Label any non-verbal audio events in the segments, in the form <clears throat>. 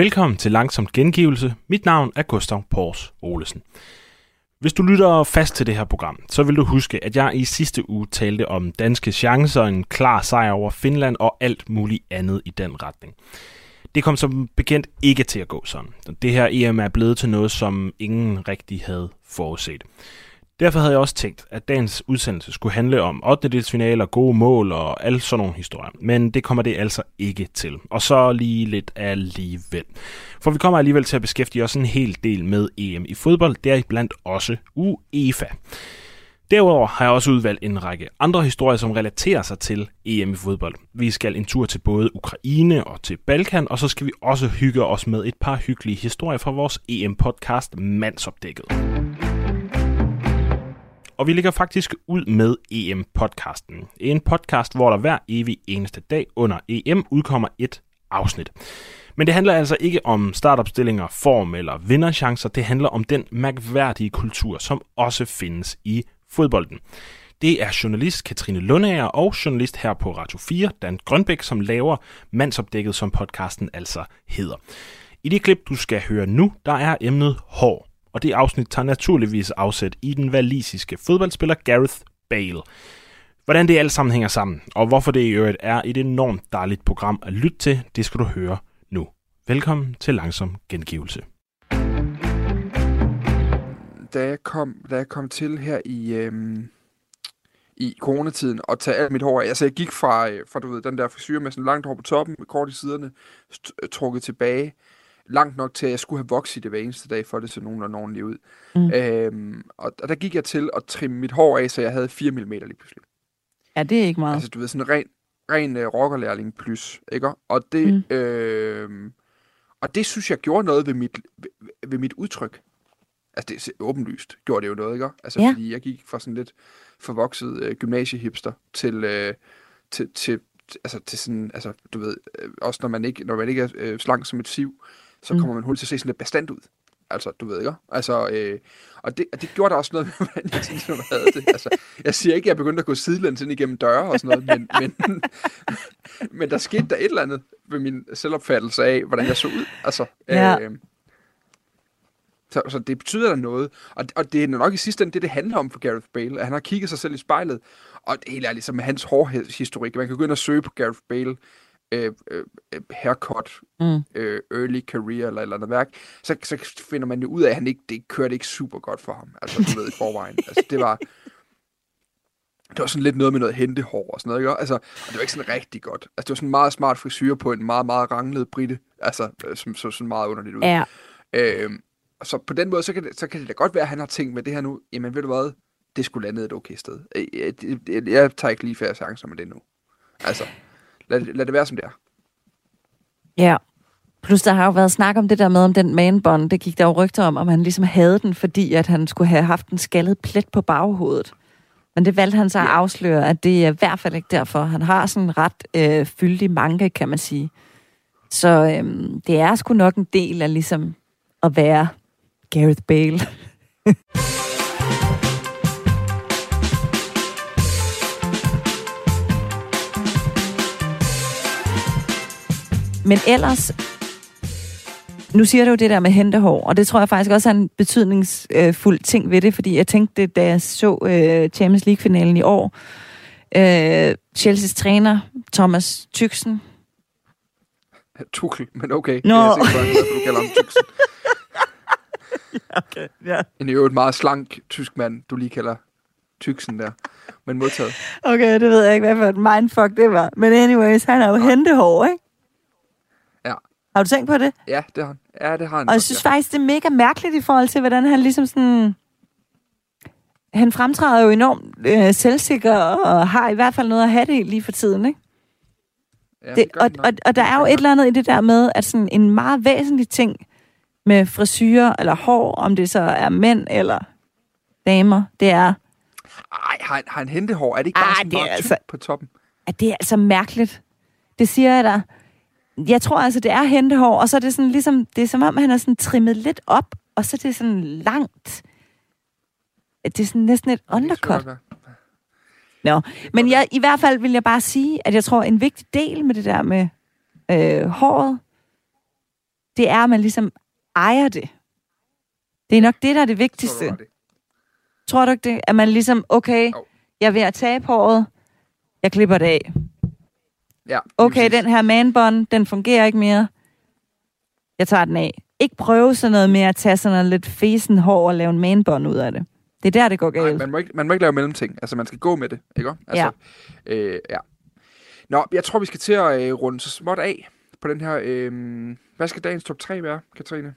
Velkommen til Langsomt Gengivelse. Mit navn er Gustav Pors Olesen. Hvis du lytter fast til det her program, så vil du huske, at jeg i sidste uge talte om danske chancer, en klar sejr over Finland og alt muligt andet i den retning. Det kom som bekendt ikke til at gå sådan. Det her EM er blevet til noget, som ingen rigtig havde forudset. Derfor havde jeg også tænkt, at dagens udsendelse skulle handle om 8. finaler, gode mål og alle sådan nogle historier. Men det kommer det altså ikke til. Og så lige lidt alligevel. For vi kommer alligevel til at beskæftige os en hel del med EM i fodbold, deriblandt også UEFA. Derudover har jeg også udvalgt en række andre historier, som relaterer sig til EM i fodbold. Vi skal en tur til både Ukraine og til Balkan, og så skal vi også hygge os med et par hyggelige historier fra vores EM-podcast Mandsopdækket. Og vi ligger faktisk ud med EM-podcasten. En podcast, hvor der hver evig eneste dag under EM udkommer et afsnit. Men det handler altså ikke om startopstillinger, form eller vinderchancer. Det handler om den mærkværdige kultur, som også findes i fodbolden. Det er journalist Katrine Lundager og journalist her på Radio 4, Dan Grønbæk, som laver mandsopdækket, som podcasten altså hedder. I det klip, du skal høre nu, der er emnet hår og det afsnit tager naturligvis afsæt i den valisiske fodboldspiller Gareth Bale. Hvordan det alt sammen hænger sammen, og hvorfor det i øvrigt er et enormt dejligt program at lytte til, det skal du høre nu. Velkommen til Langsom Gengivelse. Da jeg kom, da jeg kom til her i, øhm, i coronatiden og tage alt mit hår af, altså jeg gik fra, øh, fra du ved, den der frisyr med sådan langt hår på toppen, med kort i siderne, trukket tilbage, langt nok til, at jeg skulle have vokset det hver eneste dag, for det så nogenlunde ordentligt ud. Mm. Øhm, og, og der gik jeg til at trimme mit hår af, så jeg havde 4 mm lige pludselig. Ja, det er ikke meget. Altså, du ved, sådan en ren, ren uh, rockerlærling plus, ikke? Og det, mm. øh, og det synes jeg gjorde noget ved mit, ved, ved mit udtryk. Altså, det er åbenlyst gjorde det jo noget, ikke? Altså, ja. fordi jeg gik fra sådan lidt forvokset øh, gymnasiehipster til, øh, til, til, altså, til sådan, altså, du ved, øh, også når man ikke, når man ikke er øh, slank som et siv, så mm. kommer man hurtigt til at se sådan lidt bestand ud. Altså, du ved ikke? Altså, øh, og, det, og det gjorde der også noget med, hvordan <laughs> jeg tænkte, når havde det. Altså, jeg siger ikke, at jeg begyndte at gå sidelæns ind igennem døre og sådan noget, men, <laughs> men, <laughs> men der skete der et eller andet ved min selvopfattelse af, hvordan jeg så ud. Altså, ja. øh, så, så det betyder der noget. Og, og det er nok i sidste ende det, det handler om for Gareth Bale. At han har kigget sig selv i spejlet. Og det helt ærligt, som med hans hårhistorik. Man kan gå ind og søge på Gareth Bale øh, øh, haircut, mm. øh, early career eller eller andet værk, så, så finder man jo ud af, at han ikke, det kørte ikke super godt for ham. Altså, du ved, i forvejen. Altså, det var... Det var sådan lidt noget med noget hentehår og sådan noget, ikke? Altså, og det var ikke sådan rigtig godt. Altså, det var sådan en meget smart frisyr på en meget, meget ranglet britte. Altså, øh, som så sådan meget underligt ud. Ja. Øhm, så på den måde, så kan, det, så kan det da godt være, at han har tænkt med det her nu, jamen ved du hvad, det skulle lande et okay sted. Jeg, jeg, jeg, jeg tager ikke lige færre chancer med det nu. Altså, lad, lad det være, som det er. Ja. Plus der har jo været snak om det der med, om den manbånd, det gik der jo rygter om, om han ligesom havde den, fordi at han skulle have haft en skaldet plet på baghovedet. Men det valgte han så at afsløre, at det er i hvert fald ikke derfor. Han har sådan en ret øh, fyldig manke, kan man sige. Så øhm, det er sgu nok en del af ligesom at være Gareth Bale. <laughs> Men ellers, nu siger du det der med hentehår, og det tror jeg faktisk også er en betydningsfuld ting ved det, fordi jeg tænkte da jeg så uh, Champions League-finalen i år. Uh, Chelsea's træner, Thomas Tyksen. Tuchel, men okay. Nå. Jeg er sikker på, du kalder ham Tyksen. <laughs> okay, ja. En i øvrigt meget slank tysk mand, du lige kalder Tyksen der. Men modtaget. Okay, det ved jeg ikke, hvad for et mindfuck det var. Men anyways, han er jo hentehår, ikke? Har du tænkt på det? Ja, det har han. Ja, det har han. Og jeg synes ja. faktisk, det er mega mærkeligt i forhold til, hvordan han ligesom sådan... Han fremtræder jo enormt øh, selvsikker, og har i hvert fald noget at have det lige for tiden, ikke? Ja, det, og, og, og der er jo et eller andet i det der med, at sådan en meget væsentlig ting med frisyrer eller hår, om det så er mænd eller damer, det er... Ej, har han, har han hentehår? Er det ikke bare Ej, sådan det er altså, på toppen? At det er altså mærkeligt. Det siger jeg dig. Jeg tror altså, det er hentehår, og så er det sådan ligesom, det er som om, han er sådan trimmet lidt op, og så er det sådan langt. Det er sådan næsten et undercut. Nå, men jeg, i hvert fald vil jeg bare sige, at jeg tror, en vigtig del med det der med øh, håret, det er, at man ligesom ejer det. Det er nok det, der er det vigtigste. Tror du, det? Tror du ikke det? At man ligesom, okay, jeg er ved at tabe håret, jeg klipper det af. Ja, Okay, den her manbånd, den fungerer ikke mere. Jeg tager den af. Ikke prøve sådan noget med at tage sådan noget lidt fesen hår og lave en manbånd ud af det. Det er der, det går Nej, galt. man må, ikke, man må ikke lave mellemting. Altså, man skal gå med det, ikke? Altså, ja. Øh, ja. Nå, jeg tror, vi skal til at øh, runde så småt af på den her... Øh, hvad skal dagens top 3 være, Katrine?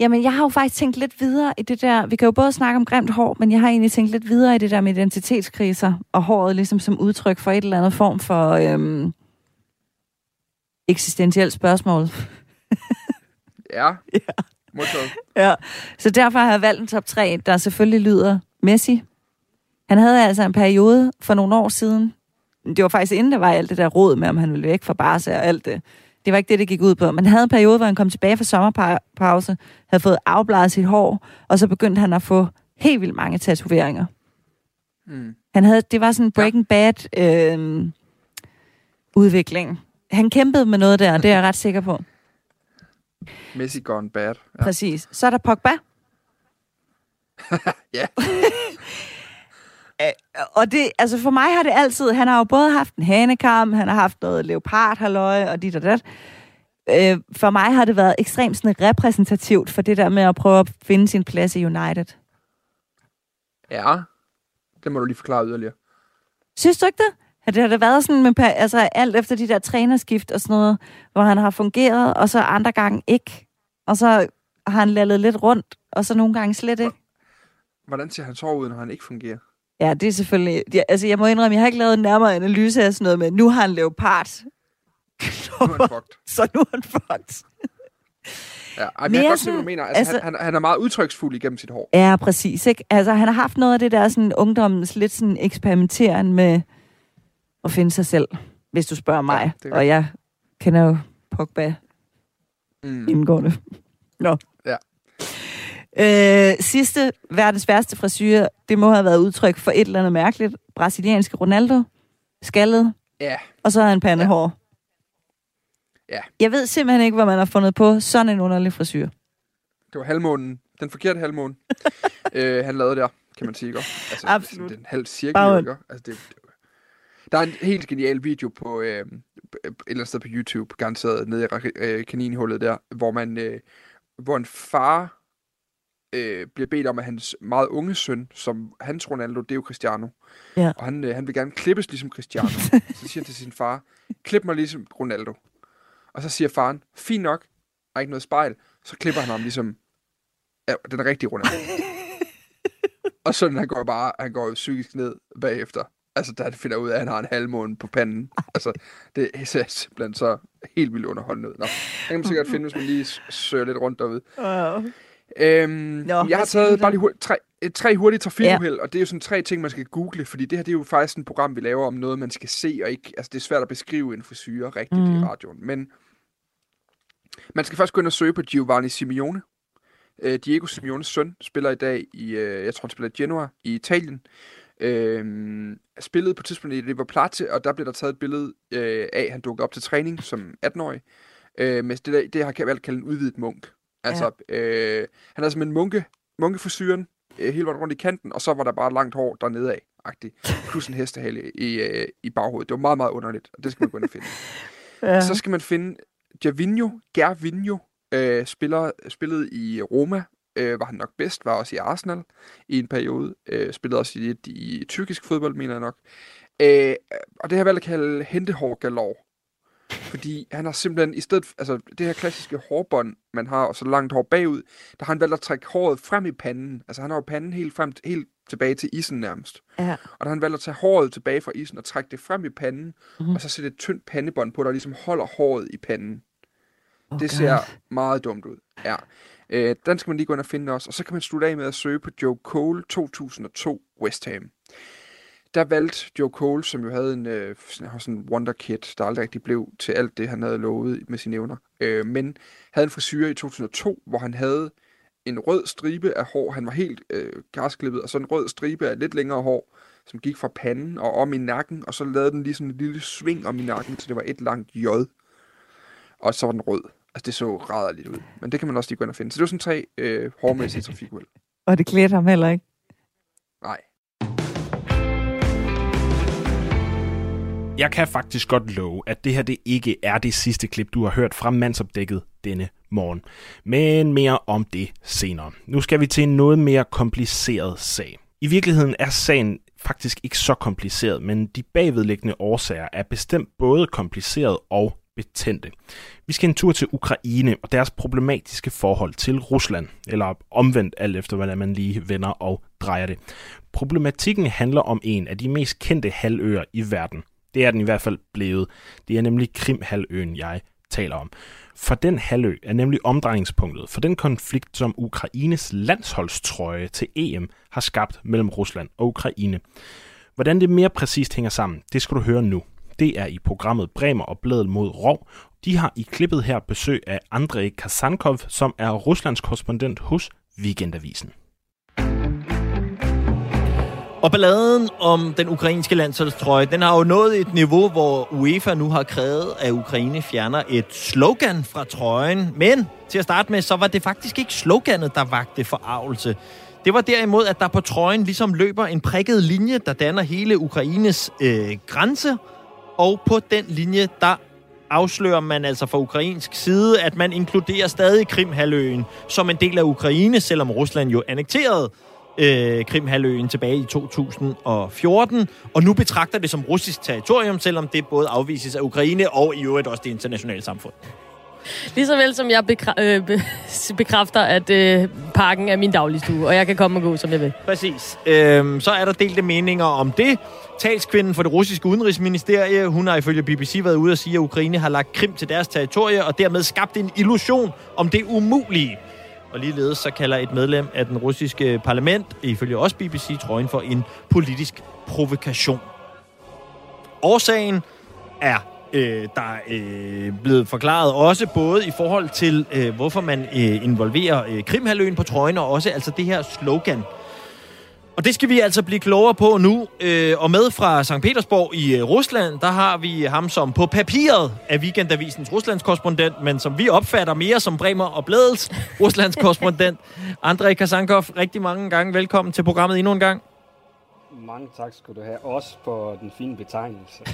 Jamen, jeg har jo faktisk tænkt lidt videre i det der... Vi kan jo både snakke om grimt hår, men jeg har egentlig tænkt lidt videre i det der med identitetskriser, og håret ligesom som udtryk for et eller andet form for øhm, eksistentielt spørgsmål. <laughs> Ja. ja. Modtaget. Ja. Så derfor har jeg valgt en top 3, der selvfølgelig lyder Messi. Han havde altså en periode for nogle år siden. Det var faktisk inden der var alt det der råd med, om han ville væk fra Barca og alt det. Det var ikke det, det gik ud på. Men han havde en periode, hvor han kom tilbage fra sommerpause, havde fået afbladet sit hår, og så begyndte han at få helt vildt mange tatoveringer. Mm. Han havde, det var sådan en Breaking Bad øh, udvikling. Han kæmpede med noget der, det er jeg ret sikker på. Messi gone bad. Ja. Præcis. Så er der Pogba. <laughs> Ja. Og det, altså for mig har det altid, han har jo både haft en hanekam, han har haft noget leopardhalløj og dit og dat. Øh, for mig har det været ekstremt sådan repræsentativt for det der med at prøve at finde sin plads i United. ja. Det må du lige forklare yderligere. Synes du ikke det? Har det har det været sådan med, altså alt efter de der trænerskift og sådan noget, hvor han har fungeret, og så andre gange ikke. Og så har han lallet lidt rundt, og så nogle gange slet ikke. Hvordan ser han så ud, når han ikke fungerer? Ja, det er selvfølgelig... Ja, altså, jeg må indrømme, jeg har ikke lavet en nærmere analyse af sådan noget med, nu har han leopard. Nu er han <laughs> fucked. så nu er han fucked. Ja, ej, men jeg kan godt se, hvad du mener. Altså, altså- altså, han, han, han er meget udtryksfuld igennem sit hår. Ja, præcis. Ikke? Altså, han har haft noget af det der sådan, ungdommens lidt sådan eksperimenteren med at finde sig selv, hvis du spørger mig. er og jeg kender jo Pogba Mm. indgående. Nå. Ja. Øh, sidste, verdens værste frisyr, det må have været udtryk for et eller andet mærkeligt. Brasilianske Ronaldo, skaldet, Ja, og så har han pandehår. Ja. Jeg ved simpelthen ikke, hvad man har fundet på sådan en underlig frisyr. det var halvmånen. Den forkerte halvmåne. <laughs> øh, han lavede der, kan man sige. Ikke? Altså, Absolut. Det er en halv cirkel, ikke? Altså, det, der er en helt genial video på øh, et eller andet sted på YouTube, garanteret nede i øh, kaninhullet der, hvor man, øh, hvor en far øh, bliver bedt om, at hans meget unge søn, som hans Ronaldo, det er jo Cristiano, Ja. og han, øh, han vil gerne klippes ligesom Cristiano. <laughs> så siger han til sin far, klip mig ligesom Ronaldo. Og så siger faren, fint nok, der er ikke noget spejl. Så klipper han ham ligesom, ja, den rigtige Ronaldo. <laughs> og sådan, han går bare, han går jo psykisk ned bagefter. Altså, han finder ud af, at han har en halvmåne på panden. Altså, det ser simpelthen så helt vildt underholdende ud. Nå, det kan man sikkert finde, hvis man lige søger lidt rundt derude. Wow. Øhm, Nå, jeg har taget der? bare lige hurtigt, tre, tre hurtige trafikuheld, ja. og det er jo sådan tre ting, man skal google, fordi det her det er jo faktisk et program, vi laver om noget, man skal se, og ikke, altså det er svært at beskrive en frisyre rigtigt mm. I radioen. Men man skal først gå ind og søge på Giovanni Simeone. Øh, Diego Simeones søn spiller i dag i, øh, jeg tror han spiller i Genoa i Italien. Øh, spillede på et tidspunkt i River Plate, og der blev der taget et billede øh, af, at han dukkede op til træning som 18-årig. Øh, med det, der, det har jeg valgt at kalde en udvidet munk. Altså, ja. øh, han er som en munke, munkefrisyren, øh, hele vejen rundt i kanten, og så var der bare langt hår dernede af, agtigt, plus en hestehale i, øh, i baghovedet. Det var meget, meget underligt, og det skal man gå ind og finde. <laughs> Ja. Så skal man finde Gervinho, Gervinho, øh, spiller, spillede i Roma, øh, var han nok bedst, var også i Arsenal i en periode, øh, spillede også i, i tyrkisk fodbold, mener jeg nok. Øh, og det har jeg valgt at kalde hentehår galore. Fordi han har simpelthen, i stedet, altså det her klassiske hårbånd, man har, og så langt hår bagud, der har han valgt at trække håret frem i panden. Altså han har jo panden helt frem, helt tilbage til isen nærmest. ja. Og der har han valgt at tage håret tilbage fra isen og trække det frem i panden, Mhm. mm-hmm. og så sætte et tyndt pandebånd på, der ligesom holder håret i panden. Oh, Det ser meget dumt ud. Ja. Øh, den skal man lige gå ind og finde også. Og så kan man slutte af med at søge på Joe Cole 2002 West Ham. Der valgte Joe Cole, som jo havde en øh, sådan, en wonder kid, der aldrig rigtig blev til alt det, han havde lovet med sine evner. Øh, men havde en frisyr i 2002, hvor han havde en rød stribe af hår. Han var helt øh, græsklippet, og så en rød stribe af lidt længere hår, som gik fra panden og om i nakken, og så lavede den lige sådan en lille sving om i nakken, så det var et langt J. Og så var den rød. Altså, det så rædderligt ud. Men det kan man også lige gå ind og finde. Så det var sådan tre øh, hårdmæssige <laughs> trafikuheld. Og det klædte ham heller ikke. Nej. Jeg kan faktisk godt love, at det her det ikke er det sidste klip, du har hørt fra mandsopdækket denne morgen. Men mere om det senere. Nu skal vi til en noget mere kompliceret sag. I virkeligheden er sagen faktisk ikke så kompliceret, men de bagvedliggende årsager er bestemt både kompliceret og betændte. Vi skal en tur til Ukraine og deres problematiske forhold til Rusland, eller omvendt alt efter, hvordan man lige vender og drejer det. Problematikken handler om en af de mest kendte halvøer i verden. Det er den i hvert fald blevet. Det er nemlig Krimhalvøen, jeg taler om. For den halvø er nemlig omdrejningspunktet for den konflikt, som Ukraines landsholdstrøje til EM har skabt mellem Rusland og Ukraine. Hvordan det mere præcist hænger sammen, det skal du høre nu. Det er i programmet Bremer og Bladet mod Rov. De har i klippet her besøg af Andrei Kasankov, som er Ruslands korrespondent hos Weekendavisen. Og balladen om den ukrainske landsholdstrøje, den har jo nået et niveau, hvor UEFA nu har krævet, at Ukraine fjerner et slogan fra trøjen. Men til at starte med, så var det faktisk ikke sloganet, der vagte forarvelse. Det var derimod, at der på trøjen ligesom løber en prikket linje, der danner hele Ukraines øh, grænse. Og på den linje, der afslører man altså fra ukrainsk side, at man inkluderer stadig Krimhaløen som en del af Ukraine, selvom Rusland jo annekterede øh, Krimhaløen tilbage i 2014, og nu betragter det som russisk territorium, selvom det både afvises af Ukraine og i øvrigt også det internationale samfund. Ligeså vel som jeg bekræ- øh, be- <laughs> bekræfter, at øh, parken er min dagligstue, og jeg kan komme og gå, som jeg vil. Præcis. Øhm, så er der delte meninger om det. Talskvinden for det russiske udenrigsministerie, hun har ifølge BBC været ude og sige, at Ukraine har lagt Krim til deres territorie, og dermed skabt en illusion om det umulige. Og ligeledes så kalder et medlem af den russiske parlament, ifølge også BBC, trøjen for en politisk provokation. Årsagen er øh, der er øh, blevet forklaret også både i forhold til, øh, hvorfor man øh, involverer øh, Krimhaløen på trøjen, og også altså det her slogan. Og det skal vi altså blive klogere på nu. Øh, og med fra St. Petersborg i øh, Rusland, der har vi ham som på papiret af Weekendavisens Ruslands korrespondent, men som vi opfatter mere som Bremer og Bladels Ruslands korrespondent, <laughs> Andrei Kasankov. Rigtig mange gange velkommen til programmet endnu en gang. Mange tak skal du have, også på den fine betegnelse. <laughs>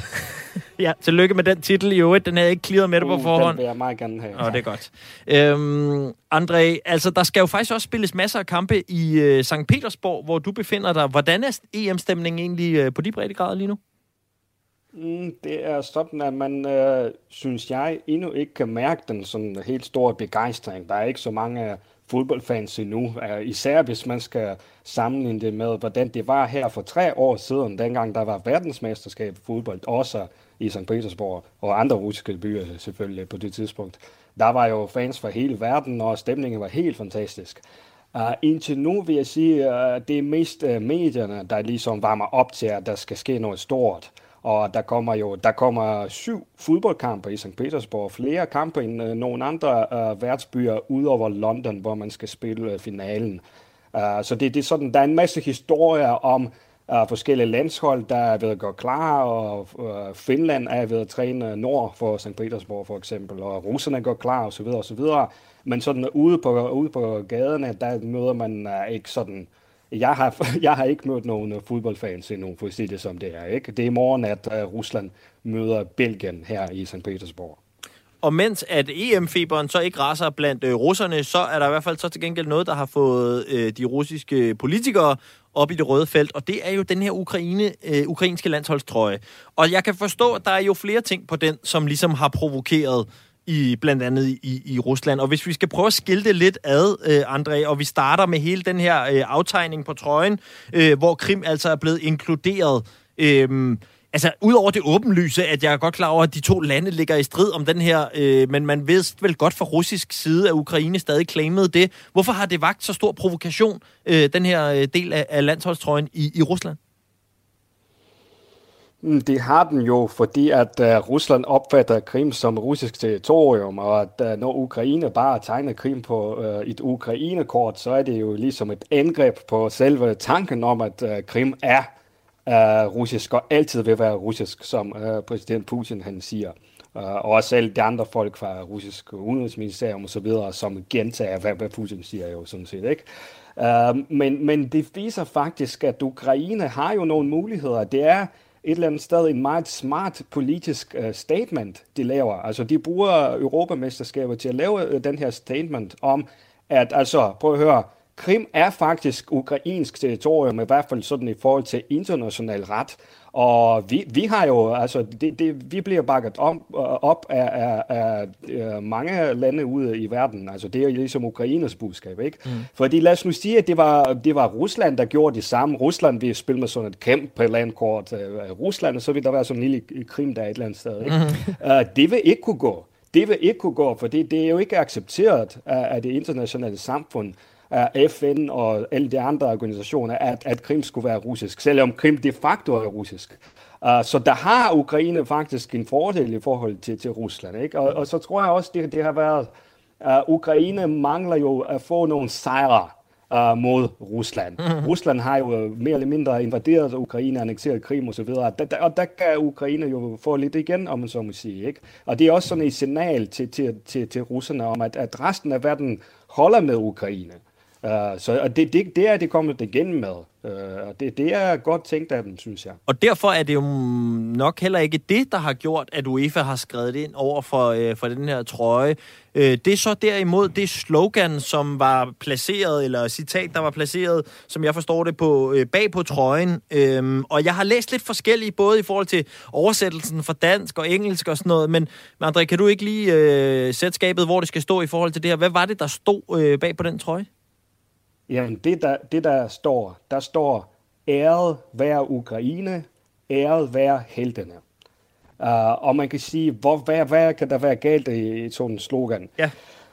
Ja, tillykke med den titel i øvrigt. Den havde jeg ikke clearet med dig på Uh, forhånd. Den vil jeg meget gerne have. Åh, det er godt. Øhm, André, altså der skal jo faktisk også spilles masser af kampe i øh, St. Petersborg, hvor du befinder dig. Hvordan er EM-stemningen egentlig øh, på de breddegrader lige nu? Mm, det er sådan, at man, øh, synes jeg, endnu ikke kan mærke den sådan helt store begejstring. Der er ikke så mange fodboldfans endnu, øh, især hvis man skal sammenligne det med, hvordan det var her for tre år siden, dengang der var verdensmesterskab i fodbold, også i St. Petersborg og andre russiske byer selvfølgelig på det tidspunkt. Der var jo fans fra hele verden, og stemningen var helt fantastisk. Uh, indtil nu vil jeg sige, at uh, det er mest uh, medierne, der ligesom varmer op til, at der skal ske noget stort. Og der kommer jo der kommer syv fodboldkampe i St. Petersborg, flere kampe end øh, nogle andre øh, værtsbyer udover London, hvor man skal spille øh, finalen. Uh, så det, det er sådan, der er en masse historier om uh, forskellige landshold, der er ved at gå klar, og uh, Finland er ved at træne nord for St. Petersborg for eksempel, og russerne går klar osv. osv. Men sådan ude på, ude på gaderne, der møder man uh, ikke sådan jeg har, <laughs> jeg har ikke mødt nogen øh, fodboldfans endnu, for at sige det som det er. Ikke? Det er i morgen, at uh, Rusland møder Belgien her i St. Petersborg. Og mens at EM-feberen så ikke raser blandt øh, russerne, så er der i hvert fald så til gengæld noget, der har fået øh, de russiske politikere op i det røde felt, og det er jo den her Ukraine, øh, ukrainske landsholdstrøje. Og jeg kan forstå, at der er jo flere ting på den, som ligesom har provokeret i blandt andet i, i Rusland. Og hvis vi skal prøve at skille det lidt ad, øh, André, og vi starter med hele den her øh, aftegning på trøjen, øh, hvor Krim altså er blevet inkluderet. Øh, altså, udover det åbenlyse, at jeg er godt klar over, at de to lande ligger i strid om den her, øh, men man ved vel godt fra russisk side, at Ukraine stadig claimede det. Hvorfor har det vagt så stor provokation, øh, den her øh, del af, af landsholdstrøjen i, i Rusland? Mm, det har den jo, fordi at uh, Rusland opfatter Krim som russisk territorium, og at uh, når Ukraine bare tegner Krim på uh, et Ukraine-kort, så er det jo ligesom et angreb på selve tanken om, at uh, Krim er uh, russisk og altid vil være russisk, som uh, præsident Putin han siger. Uh, og også alle de andre folk fra russisk udenrigsministerium osv., som gentager, hvad, hvad Putin siger jo sådan set, ikke? Uh, men, men det viser faktisk, at Ukraine har jo nogle muligheder. Det er et eller andet sted en meget smart politisk uh, statement, de laver. Altså, de bruger Europamesterskabet til at lave uh, den her statement om, at altså, prøv at høre, Krim er faktisk ukrainsk territorium, i hvert fald sådan i forhold til international ret. Og vi, vi har jo, altså, det, det, vi bliver bakket om, op af, af, af, af mange lande ude i verden. Altså, det er jo ligesom Ukraines budskab, ikke? Mm. Fordi lad os nu sige, at det var, det var Rusland, der gjorde det samme. Rusland vil spille med sådan et kæmpe landkort af Rusland, og så vil der være sådan en lille krim der et eller andet sted, ikke? Mm. Uh, det vil ikke kunne gå. Det vil ikke kunne gå, for det, det er jo ikke accepteret af, af det internationale samfund FN og alle de andre organisationer, at, at Krim skulle være russisk, selvom Krim de facto er russisk. Uh, så der har Ukraine faktisk en fordel i forhold til, til Rusland. Ikke? Og, og så tror jeg også, det, det har været, uh, Ukraine mangler jo at få nogle sejre uh, mod Rusland. Mm-hmm. Rusland har jo mere eller mindre invaderet Ukraine, annekteret Krim osv., og, der, og der kan Ukraine jo få lidt igen, om man så må sige. Ikke? Og det er også sådan et signal til, til, til, til russerne om, at, at resten af verden holder med Ukraine. Uh, så og det, det, det er det kommet igen med. Uh, og det, det er godt tænkt af dem, synes jeg. Og derfor er det jo nok heller ikke det, der har gjort, at UEFA har skrevet ind over for, uh, for den her trøje. Uh, det er så derimod det slogan, som var placeret, eller citat, der var placeret, som jeg forstår det, på uh, bag på trøjen. Uh, og jeg har læst lidt forskelligt, både i forhold til oversættelsen fra dansk og engelsk og sådan noget. Men, men André, kan du ikke lige uh, sætte skabet, hvor det skal stå i forhold til det her? Hvad var det, der stod uh, bag på den trøje? Jamen, det der, det der står, der står, æret være Ukraine, æret være heltene. Uh, og man kan sige, hvor, hvad, hvad kan der være galt i, i sådan en slogan? Ja.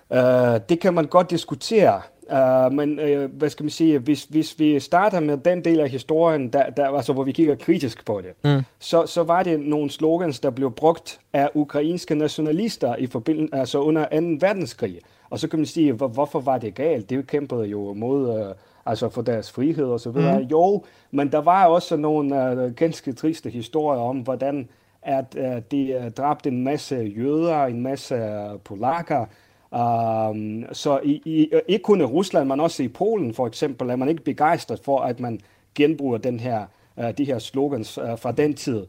Uh, det kan man godt diskutere, uh, men uh, hvad skal man sige, hvis, hvis vi starter med den del af historien, der, der, altså, hvor vi kigger kritisk på det, mm. så, så var det nogle slogans, der blev brugt af ukrainske nationalister i forbindelse, altså under 2. verdenskrig. Og så kan man sige, hvor, hvorfor var det galt? Det kæmpede jo mod, øh, altså for deres frihed og så videre. Mm. Jo, men der var også nogle øh, ganske triste historier om, hvordan at øh, de øh, dræbte en masse jøder, en masse polakker, Um, så i, i, ikke kun i Rusland, men også i Polen for eksempel, er man ikke begejstret for, at man genbruger den her, uh, de her slogans uh, fra den tid.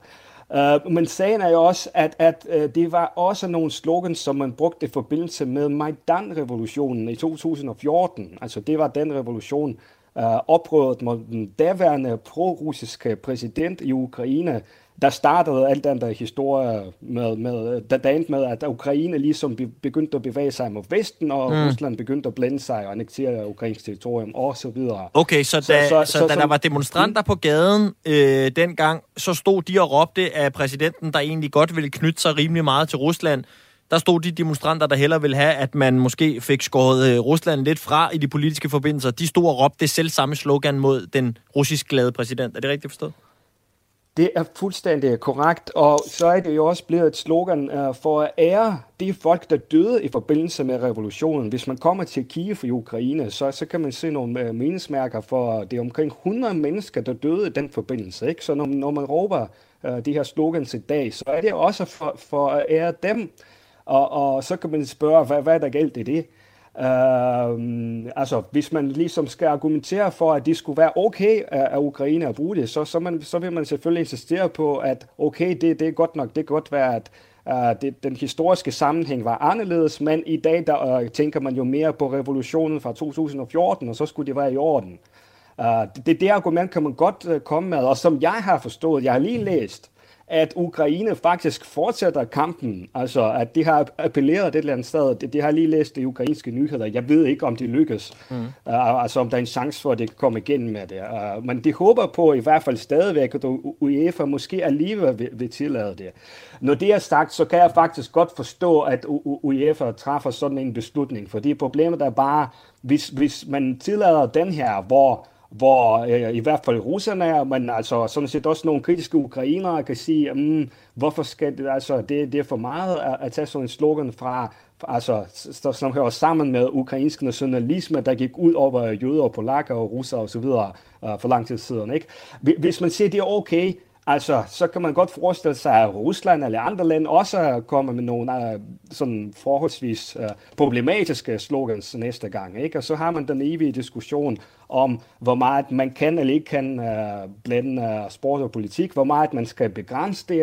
Uh, men sagen er jo også, at, at uh, det var også nogle slogans, som man brugte i forbindelse med Majdan-revolutionen i 2014. Altså det var den revolution, uh, oprøret mod den daværende pro-russiske præsident i Ukraine, der startede alt den der historie med, med, der, der endte med, at Ukraine ligesom begyndte at bevæge sig mod Vesten, og mm. Rusland begyndte at blande sig og annektere ukrainsk territorium og så videre. Okay, så, så da, så, så, så, da så, der var demonstranter på gaden øh, dengang, så stod de og råbte af præsidenten, der egentlig godt ville knytte sig rimelig meget til Rusland, der stod de demonstranter, der heller ville have, at man måske fik skåret øh, Rusland lidt fra i de politiske forbindelser. De stod og råbte det selv samme slogan mod den russisk glade præsident. Er det rigtigt forstået? Det er fuldstændig korrekt, og så er det jo også blevet et slogan uh, for at ære de folk, der døde i forbindelse med revolutionen. Hvis man kommer til Kiev i Ukraine, så, så kan man se nogle øh, uh, meningsmærker for, det er omkring 100 mennesker, der døde i den forbindelse. Ikke? Så når, når man råber uh, de her slogans i dag, så er det også for, for at ære dem. Og, og så kan man spørge, hvad, hvad er der galt i det? Uh, altså, hvis man ligesom skal argumentere for, at det skulle være okay øh, af Ukraine at bruge det, så, så, man, så vil man selvfølgelig insistere på, at okay, det, det er godt nok, det kan godt være, at uh, det, den historiske sammenhæng var anderledes, men i dag der, uh, tænker man jo mere på revolutionen fra 2014, og så skulle det være i orden. Uh, det, det argument kan man godt uh, komme med, og som jeg har forstået, jeg har lige læst, at Ukraine faktisk fortsætter kampen. Altså, at de har appelleret et eller andet sted. De, de har lige læst de ukrainske nyheder. Jeg ved ikke, om de lykkes. Mm. Uh, altså, om der er en chance for, at det kan komme igen med det. Uh, men de håber på i hvert fald stadigvæk, at UEFA måske alligevel vil, vil tillade det. Når det er sagt, så kan jeg faktisk godt forstå, at UEFA træffer sådan en beslutning. Fordi problemet er bare, hvis, hvis man tillader den her, hvor hvor øh, i hvert fald russerne er, men altså sådan set også nogle kritiske ukrainere kan sige, mm, hvorfor skal det, altså det, det er for meget at, at tage sådan en slogan fra, altså, som hører sammen med ukrainsk nationalisme, der gik ud over jøder, polakker og russere osv. Øh, for lang tid siden. Ikke? Hvis man siger, det er okay, Altså, så kan man godt forestille sig, at Rusland eller andre lande også kommer med nogle uh, sådan forholdsvis uh, problematiske slogans næste gang. Ikke? Og så har man den evige diskussion om, hvor meget man kan eller ikke kan uh, blande uh, sport og politik, hvor meget man skal begrænse det.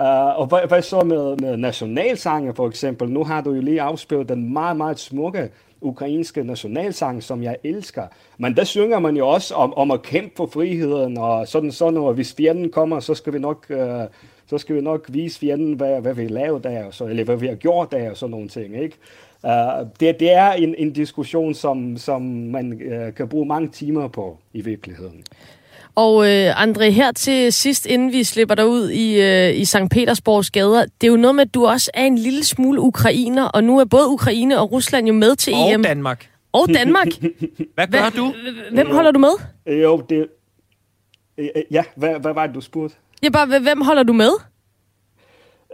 Uh, og hvad, hvad så med, med nationalsange for eksempel? Nu har du jo lige afspillet den meget, meget smukke ukrainske nationalsang, som jeg elsker. Men der synger man jo også om, om at kæmpe for friheden, og sådan sådan og Hvis fjenden kommer, så skal vi nok, øh, så skal vi nok vise fjenden, hvad, hvad vi laver der, så, eller hvad vi har gjort der, og sådan nogle ting. Ikke? Uh, det, det er en, en diskussion, som, som man uh, kan bruge mange timer på i virkeligheden. Og øh, André, her til sidst, inden vi slipper dig ud i, øh, i St. Petersborgs gader, det er jo noget med, at du også er en lille smule ukrainer, og nu er både Ukraine og Rusland jo med til og EM. Danmark. Og Danmark. <laughs> Hvad gør du? Hvem holder du med? Jo, det... Øh, ja, hvad, hvad var det, du spurgte? Ja, bare, hvem holder du med?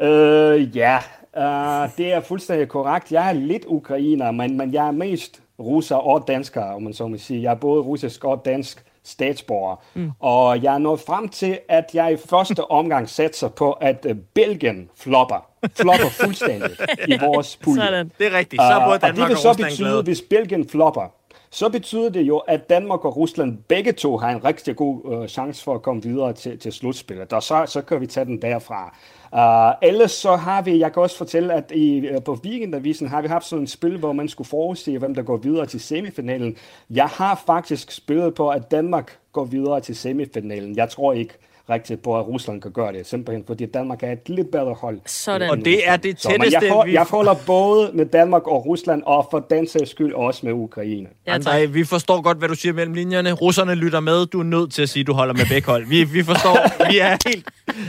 Øh, ja, uh, det er fuldstændig korrekt. Jeg er lidt ukrainer, men, men jeg er mest russer og dansker, om man så må sige. Jeg er både russisk og dansk statsborger. Mm. Og jeg er nået frem til, at jeg i første omgang satser på, at uh, Belgien flopper. Flopper fuldstændig <laughs> i vores pulje. Sådan. Det er rigtigt. Så er både Uh, og det Danmark vil så Rusland betyde, glade. hvis Belgien flopper, så betyder det jo, at Danmark og Rusland begge to har en rigtig god uh, chance for at komme videre til, til slutspillet. Og så, så kan vi tage den derfra. Uh, ellers så har vi, jeg kan også fortælle, at i, uh, på Weekendavisen har vi haft sådan et spil, hvor man skulle forudse, hvem der går videre til semifinalen. Jeg har faktisk spillet på, at Danmark går videre til semifinalen. Jeg tror ikke rigtigt på, at Rusland kan gøre det, simpelthen fordi Danmark er et lidt bedre hold. Sådan. Og det er det Så, tætteste, jeg, hold, vi... jeg holder både med Danmark og Rusland, og for den sags skyld også med Ukraine. Ja. André, vi forstår godt, hvad du siger mellem linjerne. Russerne lytter med. Du er nødt til at sige, at du holder med begge hold. Vi, vi forstår. Vi er helt,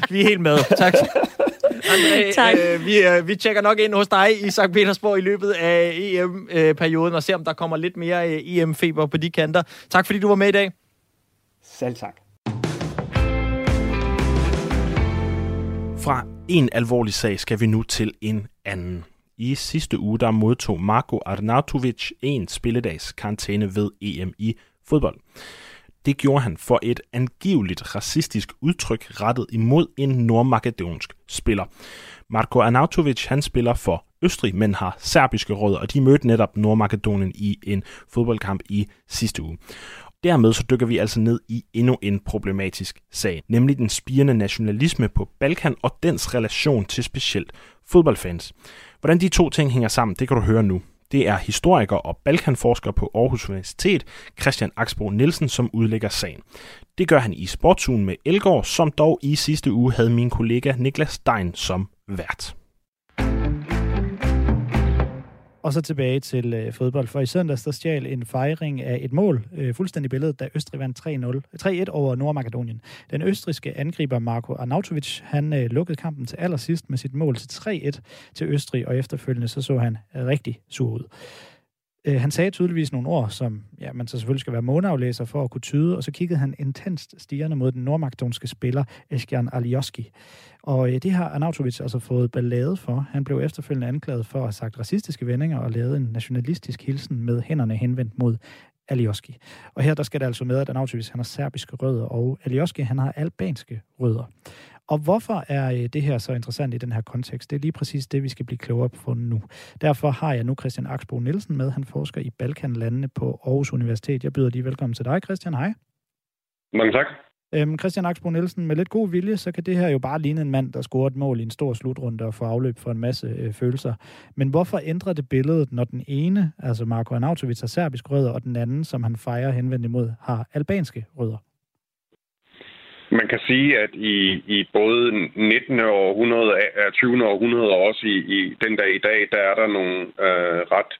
vi er helt med. Tak. <laughs> André, <laughs> Tak. Øh, vi, øh, vi tjekker nok ind hos dig i St. Petersborg i løbet af EM-perioden og ser, om der kommer lidt mere øh, EM-feber på de kanter. Tak fordi du var med i dag. Selv tak. Fra en alvorlig sag skal vi nu til en anden. I sidste uge der modtog Marko Arnautovic en spilledags karantæne ved EM i fodbold. Det gjorde han for et angiveligt racistisk udtryk rettet imod en nordmakedonsk spiller. Marko Arnautovic han spiller for Østrig, men har serbiske rødder, og de mødte netop Nordmakedonien i en fodboldkamp i sidste uge. Dermed så dykker vi altså ned i endnu en problematisk sag, nemlig den spirende nationalisme på Balkan og dens relation til specielt fodboldfans. Hvordan de to ting hænger sammen, det kan du høre nu. Det er historiker og balkanforsker på Aarhus Universitet, Christian Aksbro Nielsen, som udlægger sagen. Det gør han i Sportsugen med Elgård, som dog i sidste uge havde min kollega Niklas Stein som vært. Og så tilbage til øh, fodbold, for i søndags der stjal en fejring af et mål, øh, fuldstændig billedet, da Østrig vandt 3-0, 3-1 over Nordmakedonien. Den østriske angriber Marko Arnautovic, han øh, lukkede kampen til allersidst med sit mål til 3-1 til Østrig, og efterfølgende så så han rigtig sur ud. Øh, han sagde tydeligvis nogle ord, som ja, man så selvfølgelig skal være måneaflæser for at kunne tyde, og så kiggede han intenst stigende mod den nordmakedonske spiller Eskian Alioski. Og øh, det har Arnautovic altså fået ballade for. Han blev efterfølgende anklaget for at have sagt racistiske vendinger og lavet en nationalistisk hilsen med hænderne henvendt mod Alioski. Og her der skal det altså med, at Arnautovic han har serbiske rødder, og Alioski han har albanske rødder. Og hvorfor er øh, det her så interessant i den her kontekst? Det er lige præcis det, vi skal blive klogere på nu. Derfor har jeg nu Christian Axbo Nielsen med. Han forsker i Balkanlandene på Aarhus Universitet. Jeg byder lige velkommen til dig, Christian. Hej. Mange tak. Øhm, Christian Axbo Nielsen, med lidt god vilje, så kan det her jo bare ligne en mand, der scorer et mål i en stor slutrunde og får afløb for en masse øh, følelser. Men hvorfor ændrer det billedet, når den ene, altså Marko Arnautovic, har serbisk rødder, og den anden, som han fejrer henvendt imod, har albanske rødder? Man kan sige, at i, i både 19. århundrede, og 20. århundrede og også i, i den dag i dag, der er der nogle øh, ret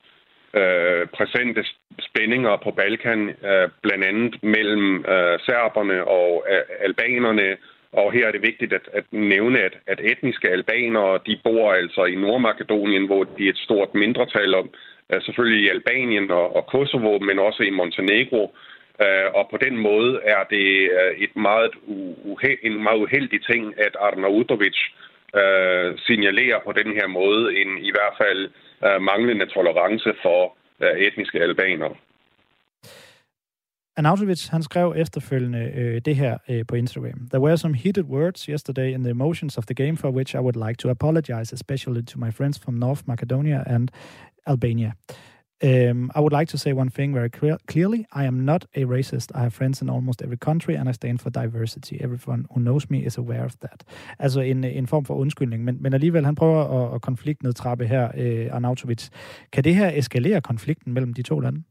øh, præsente spændinger på Balkan, øh, blandt andet mellem øh, serberne og øh, albanerne. Og her er det vigtigt at, at nævne, at, at etniske albanere, de bor altså i Nordmakedonien, hvor de er et stort mindretal om, øh, selvfølgelig i Albanien og, og Kosovo, men også i Montenegro. Øh, og på den måde er det øh, et meget uhe- en meget uheldig ting, at Arnautovic uh, signalerer på den her måde en i hvert fald manglende tolerance for etniske albanere. Arnautovic, han skrev efterfølgende øh, det her øh, på Instagram. There were some heated words yesterday in the emotions of the game for which I would like to apologize, especially to my friends from North Macedonia and Albania. Um, I would like to say one thing very clear, clearly. I am not a racist. I have friends in almost every country, and I stand for diversity. Everyone who knows me is aware of that. Altså en, en form for undskyldning, men, men alligevel, han prøver at, at konfliktnedtrappe her, uh, Arnautovic. Kan det her eskalere konflikten mellem de to lande?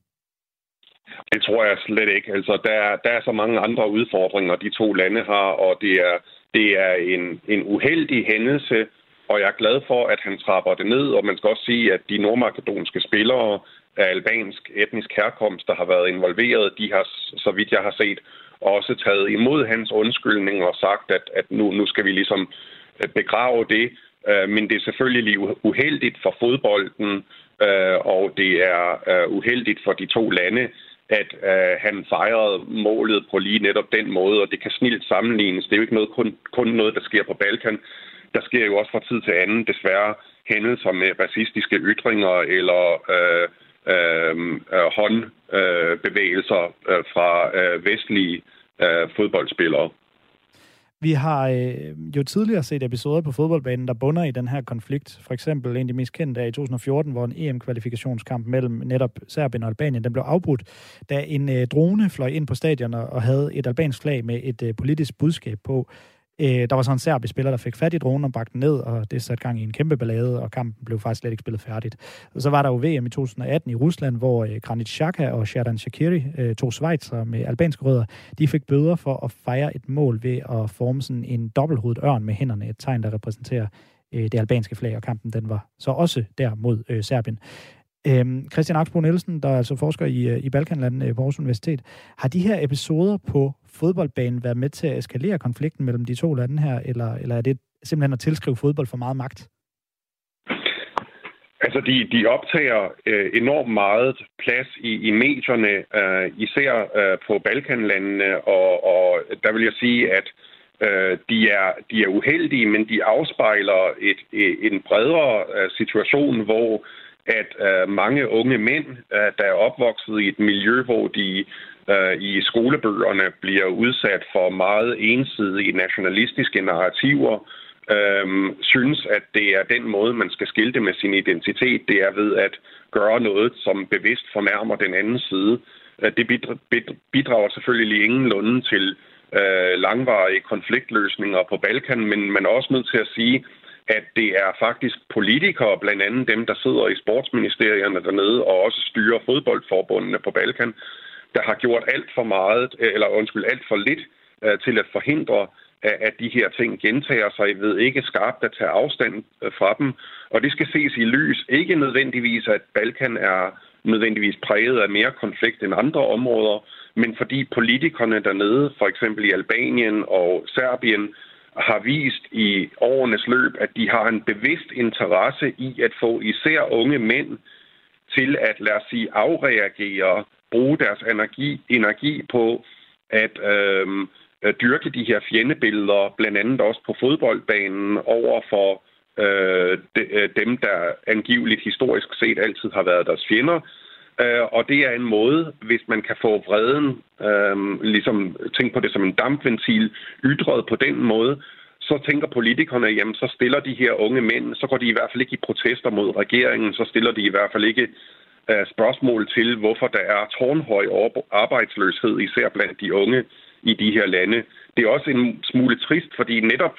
Det tror jeg slet ikke. Altså, der, der er så mange andre udfordringer, de to lande har, og det er, det er en, en uheldig hændelse, og jeg er glad for, at han trapper det ned, og man skal også sige, at de nordmakedonske spillere af albansk etnisk herkomst, der har været involveret, de har, så vidt jeg har set, også taget imod hans undskyldning og sagt, at, at nu, nu skal vi ligesom øh, begrave det. Øh, men det er selvfølgelig uheldigt for fodbolden, øh, og det er uheldigt for de to lande, at han fejrede målet på lige netop den måde, og det kan snilt sammenlignes. Det er jo ikke noget, kun, kun noget, der sker på Balkan. Der sker jo også fra tid til anden desværre hændelser med racistiske ytringer eller øh, Øhm, øh, håndbevægelser øh, fra øh, vestlige øh, fodboldspillere. Vi har øh, jo tidligere set episoder på fodboldbanen, der bunder i den her konflikt. For eksempel en af de mest kendte er i 2014, hvor en EM-kvalifikationskamp mellem netop Serbien og Albanien, den blev afbrudt, da en øh, drone fløj ind på stadion og havde et albansk flag med et øh, politisk budskab på. Øh, der var så en serbisk spiller, der fik fat i dronen og bragte den ned, og det satte gang i en kæmpe ballade, og kampen blev faktisk slet ikke spillet færdigt. Og så var der jo VM i 2018 i Rusland, hvor øh, Granit Xhaka og Shadan Shakiri, øh, to svejser med albanske rødder, de fik bøder for at fejre et mål ved at forme sådan en dobbelthovedet ørn med hænderne, et tegn, der repræsenterer øh, det albanske flag, og kampen den var så også der mod øh, Serbien. Øhm, Christian Axbo Nielsen, der er altså forsker i, øh, i Balkanlandet øh, på Aarhus Universitet, har de her episoder på fodboldbanen været med til at eskalere konflikten mellem de to lande her, eller, eller er det simpelthen at tilskrive fodbold for meget magt? Altså, de, de optager øh, enormt meget plads i, i medierne, øh, især øh, på Balkanlandene, og, og der vil jeg sige, at øh, de, er, de er uheldige, men de afspejler et, et, en bredere øh, situation, hvor at øh, mange unge mænd, øh, der er opvokset i et miljø, hvor de øh, i skolebøgerne bliver udsat for meget ensidige nationalistiske narrativer, øh, synes, at det er den måde, man skal skilte med sin identitet, det er ved at gøre noget, som bevidst fornærmer den anden side. Øh, det bidrager selvfølgelig ingenlunde til øh, langvarige konfliktløsninger på Balkan, men man er også nødt til at sige, at at det er faktisk politikere, blandt andet dem, der sidder i sportsministerierne dernede og også styrer fodboldforbundene på Balkan, der har gjort alt for meget, øh, eller undskyld, alt for lidt øh, til at forhindre, at de her ting gentager sig ved ikke skarpt at tage afstand øh, fra dem. Og det skal ses i lys. Ikke nødvendigvis, at Balkan er nødvendigvis præget af mere konflikt end andre områder, men fordi politikerne dernede, for eksempel i Albanien og Serbien, har vist i årenes løb, at de har en bevidst interesse i at få især unge mænd til at, lad os sige, afreagere, bruge deres energi, energi på at øh, dyrke de her fjendebilleder, blandt andet også på fodboldbanen, over for øh, de, øh, dem, der angiveligt historisk set altid har været deres fjender, Øh, og det er en måde, hvis man kan få vreden, øh, ligesom tænk på det som en dampventil, ytret på den måde, så tænker politikerne, jamen så stiller de her unge mænd, så går de i hvert fald ikke i protester mod regeringen, så stiller de i hvert fald ikke øh, spørgsmål til, hvorfor der er tårnhøj arbejdsløshed, især blandt de unge i de her lande. Det er også en smule trist, fordi netop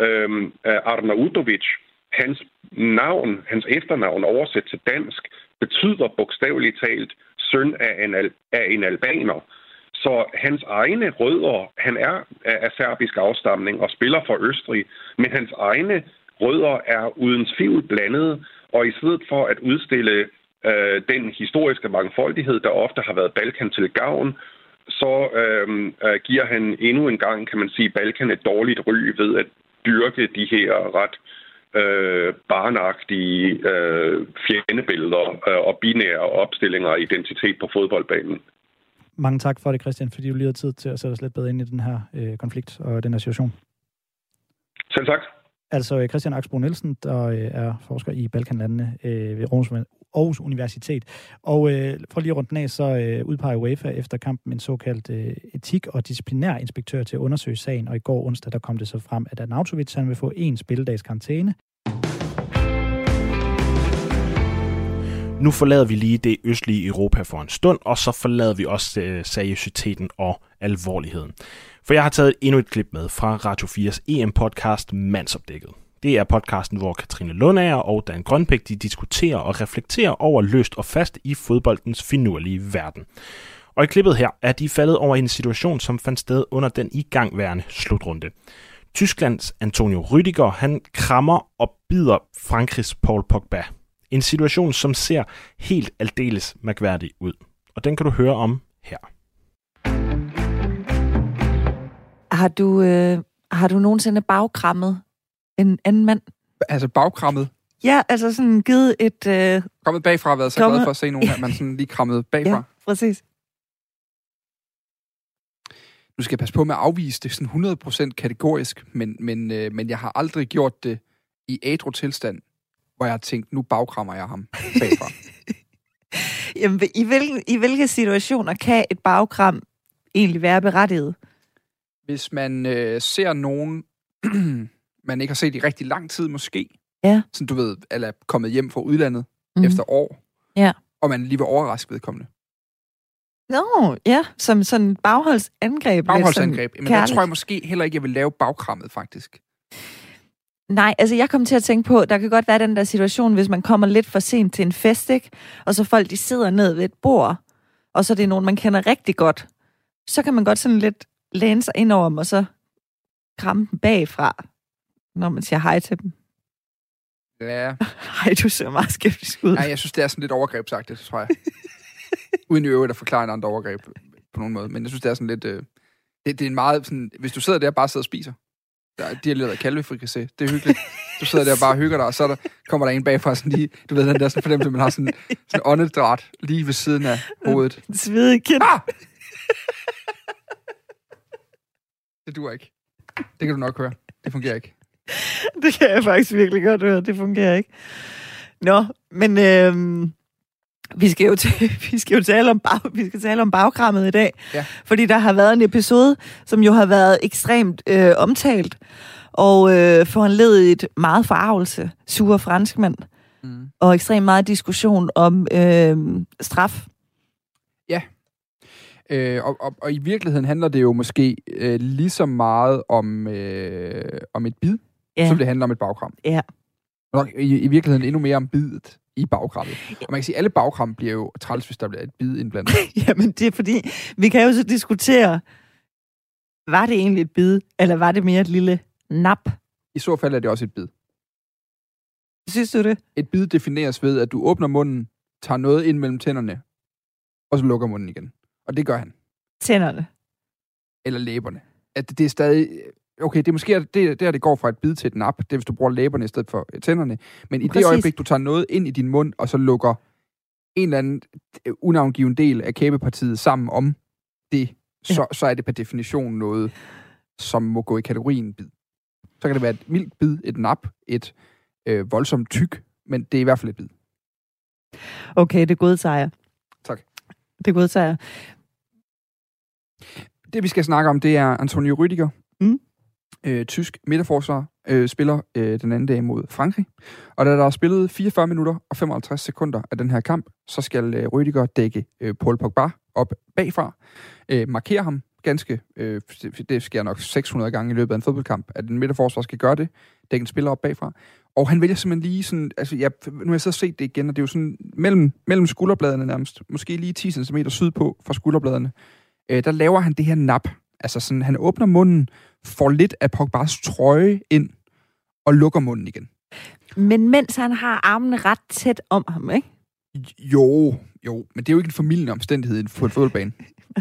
øhm, øh, Arna Udovic, hans navn, hans efternavn oversat til dansk, betyder bogstaveligt talt søn af en, af en albaner. Så hans egne rødder, han er af serbisk afstamning og spiller for Østrig, men hans egne rødder er uden tvivl blandet, og i stedet for at udstille øh, den historiske mangfoldighed, der ofte har været Balkan til gavn, så øh, øh, giver han endnu en gang, kan man sige, Balkan et dårligt ry ved at dyrke de her ret øh, barnagtige øh, fjendebilleder øh, og binære opstillinger af identitet på fodboldbanen. Mange tak for det, Christian, fordi du lige har tid til at sætte os lidt bedre ind i den her øh, konflikt og den her situation. Selv tak. Altså Christian Axbro Nielsen, der øh, er forsker i Balkanlandene øh, ved Aarhus Universitet. Og øh, for lige rundt den af, så øh, udpeger UEFA efter kampen en såkaldt øh, etik- og disciplinær inspektør til at undersøge sagen, og i går onsdag, der kom det så frem, at Arnautovic han vil få en spilledags karantæne. Nu forlader vi lige det østlige Europa for en stund, og så forlader vi også øh, seriøsiteten og alvorligheden. For jeg har taget endnu et klip med fra Radio 4's EM-podcast Mandsopdækket. Det er podcasten, hvor Katrine Lundager og Dan Grønbæk de diskuterer og reflekterer over løst og fast i fodboldens finurlige verden. Og i klippet her er de faldet over en situation, som fandt sted under den igangværende slutrunde. Tysklands Antonio Rüdiger, han krammer og bider Frankrigs Paul Pogba. En situation, som ser helt aldeles mærkværdig ud. Og den kan du høre om her. Har du, øh, har du nogensinde bagkrammet en anden mand? Altså bagkrammet. Ja, altså sådan givet et... Øh, Kommet bagfra, været så Kommet- glad for at se nogen, at man sådan lige krammet bagfra. <laughs> ja, præcis. Nu skal jeg passe på med at afvise det sådan 100% kategorisk, men, men, øh, men jeg har aldrig gjort det i ædru tilstand, hvor jeg har tænkt, nu bagkrammer jeg ham bagfra. <laughs> Jamen, i, hvilke, I hvilke situationer kan et bagkram egentlig være berettiget? Hvis man øh, ser nogen, <clears throat> man ikke har set i rigtig lang tid måske, Ja. sådan du ved, eller er kommet hjem fra udlandet mm. efter år, Ja. og man lige vil overraske vedkommende. Nå, ja, som sådan bagholdsangreb. Bagholdsangreb. Men der tror jeg måske heller ikke, jeg vil lave bagkrammet, faktisk. Nej, altså jeg kom til at tænke på, der kan godt være den der situation, hvis man kommer lidt for sent til en fest, ikke? og så folk de sidder ned ved et bord, og så er det nogen, man kender rigtig godt. Så kan man godt sådan lidt læne sig ind over dem, og så kramme dem bagfra, når man siger hej til dem. Ja. <laughs> Hej, du ser meget skeptisk ud. Nej, jeg synes, det er sådan lidt overgrebsagtigt, tror jeg. <laughs> Uden i øvrigt at forklare en andre overgreb på nogen måde. Men jeg synes, det er sådan lidt... Øh, det, det er en meget sådan... Hvis du sidder der og bare sidder og spiser, der er de har lavet kalvefrikassé. Det er hyggeligt. Du sidder der og bare hygger dig, og så er der, kommer der en bagfra sådan lige... Du ved, den der sådan fornemmelse, man har sådan, sådan åndedræt lige ved siden af <laughs> hovedet. Svedig kind. Ah! Det duer ikke. Det kan du nok høre. Det fungerer ikke. <laughs> Det kan jeg faktisk virkelig godt høre. Det fungerer ikke. Nå, men øhm, vi, skal jo t- <laughs> vi skal jo tale om, bag, vi skal tale om bagkrammet i dag. Ja. Fordi der har været en episode, som jo har været ekstremt øh, omtalt, og øh, foranledet meget forarvelse, sure franskmænd, Mm. og ekstremt meget diskussion om øh, straf. Øh, og, og, og i virkeligheden handler det jo måske øh, lige så meget om, øh, om et bid, ja. Ja. som det handler om et bagkram. Ja. Nok i, i virkeligheden endnu mere om bidet i bagkrammet. Og man kan sige, at alle bagkram bliver jo træls, hvis der bliver et bid indblandet. <laughs> Jamen, det er fordi, vi kan jo så diskutere, var det egentlig et bid, eller var det mere et lille nap? I så fald er det også et bid. Synes du det? Et bid defineres ved, at du åbner munden, tager noget ind mellem tænderne, og så lukker munden igen. Og det gør han. Tænderne. Eller læberne. At det er stadig... Okay, det er måske det, der, det går fra et bid til et nap. Det er, hvis du bruger læberne i stedet for øh, tænderne. Men i Præcis. det øjeblik, du tager noget ind i din mund, og så lukker en eller anden øh, unavngiven del af kæbepartiet sammen om det, så, så er det per definition noget, som må gå i kategorien bid. Så kan det være et mildt bid, et nap, et øh, voldsomt tyk, men det er i hvert fald et bid. Okay, det godtager jeg. Tak. Det godtager jeg. Det, vi skal snakke om, det er Antonio Rüdiger. Mm. Øh, tysk midterforsvar øh, spiller øh, den anden dag mod Frankrig. Og da der er spillet 44 minutter og 55 sekunder af den her kamp, så skal øh, Rüdiger dække øh, Paul Pogba op bagfra. Øh, markere ham ganske, øh, det- det sker nok 600 gange i løbet af en fodboldkamp, at en midterforsvar skal gøre det, dække en spiller op bagfra. Og han vælger simpelthen lige sådan, altså jeg, nu har jeg så set det igen, og det er jo sådan mellem, mellem skulderbladene nærmest, måske lige 10 cm sydpå fra skulderbladene, øh, der laver han det her nap. Altså sådan, han åbner munden, får lidt af Pogbas trøje ind, og lukker munden igen. Men mens han har armene ret tæt om ham, ikke? Jo, jo, men det er jo ikke en formidlende omstændighed på en fodboldbane,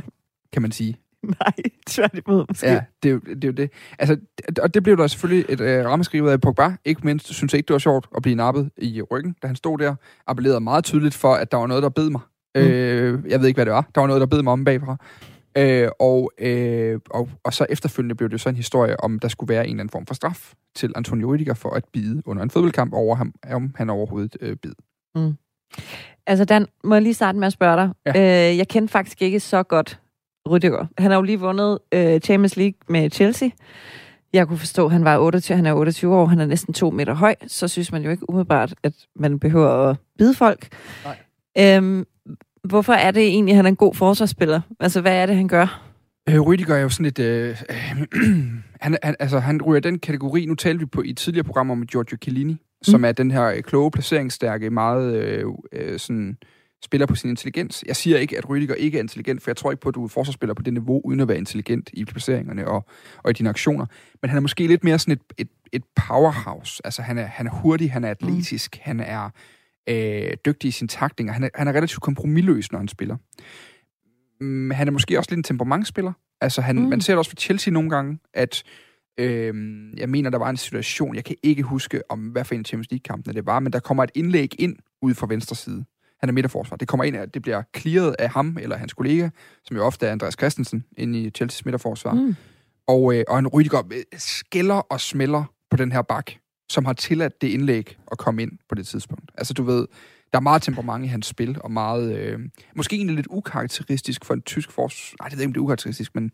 <laughs> kan man sige. Nej, tværtimod måske. Ja, det er, jo, det er jo det. Altså, det- og det blev der selvfølgelig et øh, rammeskrig ud af Pogba. Ikke mindst synes jeg ikke, det var sjovt at blive nappet i ryggen, da han stod der. Appellerede meget tydeligt for, at der var noget, der bed mig. Mm. Øh, jeg ved ikke, hvad det var. Der var noget, der bed mig om bagfra. Øh, og, øh, og, og så efterfølgende blev det så en historie om, der skulle være en eller anden form for straf til Antonio Rüdiger for at bide under en fodboldkamp over ham, om han overhovedet øh, bid. Mm. Altså, Dan, må jeg lige starte med at spørge dig? Ja. Øh, jeg kendte faktisk ikke så godt Rydiger. Han har jo lige vundet øh, Champions League med Chelsea. Jeg kunne forstå, at han var 28, han er 28 år, han er næsten to meter høj. Så synes man jo ikke umiddelbart, at man behøver at bide folk. Nej. Øhm, hvorfor er det egentlig, at han er en god forsvarsspiller? Altså, hvad er det, han gør? Øh, Rüdiger er jo sådan lidt... Øh, <clears throat> han, han, altså, han ryger den kategori, nu talte vi på i et tidligere program om Giorgio Chiellini, mm. som er den her øh, kloge, placeringsstærke, meget øh, øh, sådan, spiller på sin intelligens. Jeg siger ikke, at Rüdiger ikke er intelligent, for jeg tror ikke på, at du er forsvarsspiller på det niveau, uden at være intelligent i placeringerne og, og i dine aktioner. Men han er måske lidt mere sådan et, et, et powerhouse. Altså, han er, han er hurtig, han er atletisk, mm. han er øh, dygtig i sin takting, og han er, han er relativt kompromilløs, når han spiller. Mm, han er måske også lidt en temperamentsspiller. Altså, han, mm. man ser det også for Chelsea nogle gange, at øh, jeg mener, der var en situation, jeg kan ikke huske, om hvad for en Champions League-kamp det var, men der kommer et indlæg ind ud fra venstre side. Han er midterforsvar. Det kommer ind, at det bliver clearet af ham eller hans kollega, som jo ofte er Andreas Christensen, inde i Chelsea's midterforsvar. Mm. Og, øh, og en Rydiger øh, skælder og smelter på den her bak, som har tilladt det indlæg at komme ind på det tidspunkt. Altså, du ved, der er meget temperament i hans spil, og meget... Øh, måske egentlig lidt ukarakteristisk for en tysk forsvar... Nej, det ved jeg ikke, om det er ukarakteristisk, men, men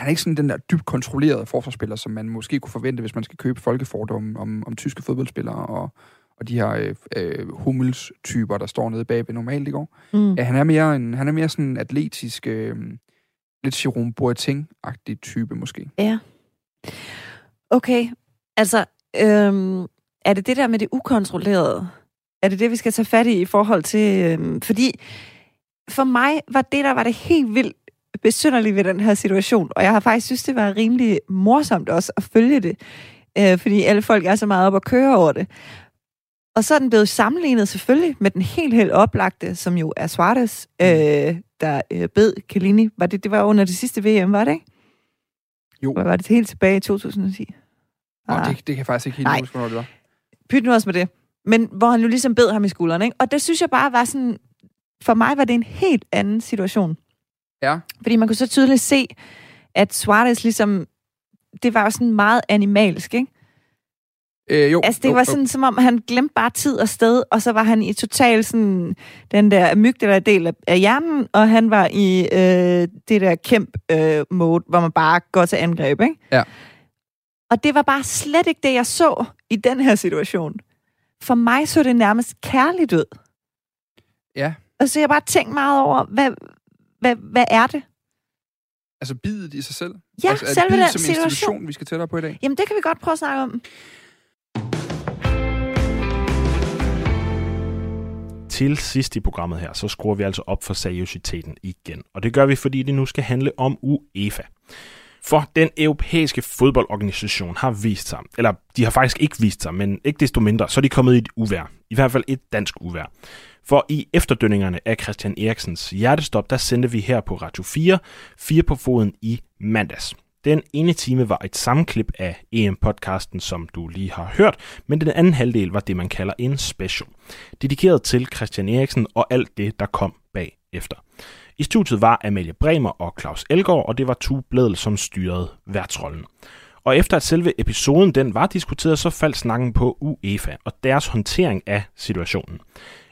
han er ikke sådan den der dybt kontrollerede forsvarsspiller, som man måske kunne forvente, hvis man skal købe folkefordomme om, om tyske fodboldspillere og, og de her øh, øh, Hummels-typer, der står nede bagved normalt i går. Mm. Ja, han er mere en, han er mere sådan en atletisk, øh, lidt Jerome Boateng-agtig type måske. Ja. Okay, altså, øhm, er det det der med det ukontrollerede? Er det det, vi skal tage fat i i forhold til... Øhm, fordi for mig var det, der var det helt vildt besynderligt ved den her situation, og jeg har faktisk synes, det var rimelig morsomt også at følge det, øh, fordi alle folk er så meget op at køre over det. Og så er den blevet sammenlignet selvfølgelig med den helt, helt oplagte, som jo er Suarez, øh, der øh, bed Kalini. Var det, det var under det sidste VM, var det ikke? Jo. Var, var det helt tilbage i 2010? Ah. Oh, det, det kan jeg faktisk ikke helt huske, hvornår det var. Pyt nu også med det. Men hvor han jo ligesom bed ham i skulderen, ikke? Og det synes jeg bare var sådan... For mig var det en helt anden situation. Ja. Fordi man kunne så tydeligt se, at Suarez ligesom... Det var jo sådan meget animalsk, ikke? Øh, jo, altså, det jo, var sådan, jo. som om han glemte bare tid og sted, og så var han i total sådan, den der mygdel del af, af hjernen, og han var i øh, det der kæmp øh, mode, hvor man bare går til angreb, ikke? Ja. Og det var bare slet ikke det, jeg så i den her situation. For mig så det nærmest kærligt ud. Ja. Og så jeg bare tænkt meget over, hvad, hvad, hvad er det? Altså bidet i sig selv? Ja, altså, er selve den som situation. institution, vi skal tættere på i dag? Jamen, det kan vi godt prøve at snakke om. Til sidst i programmet her, så skruer vi altså op for seriøsiteten igen. Og det gør vi, fordi det nu skal handle om UEFA. For den europæiske fodboldorganisation har vist sig, eller de har faktisk ikke vist sig, men ikke desto mindre, så er de kommet i et uvær. I hvert fald et dansk uvær. For i efterdønningerne af Christian Eriksens hjertestop, der sendte vi her på Radio 4, 4 på foden i mandags. Den ene time var et sammenklip af EM-podcasten, som du lige har hørt, men den anden halvdel var det, man kalder en special. Dedikeret til Christian Eriksen og alt det, der kom bagefter. I studiet var Amalie Bremer og Claus Elgaard, og det var Tue Bledel, som styrede værtsrollen. Og efter at selve episoden den var diskuteret, så faldt snakken på UEFA og deres håndtering af situationen.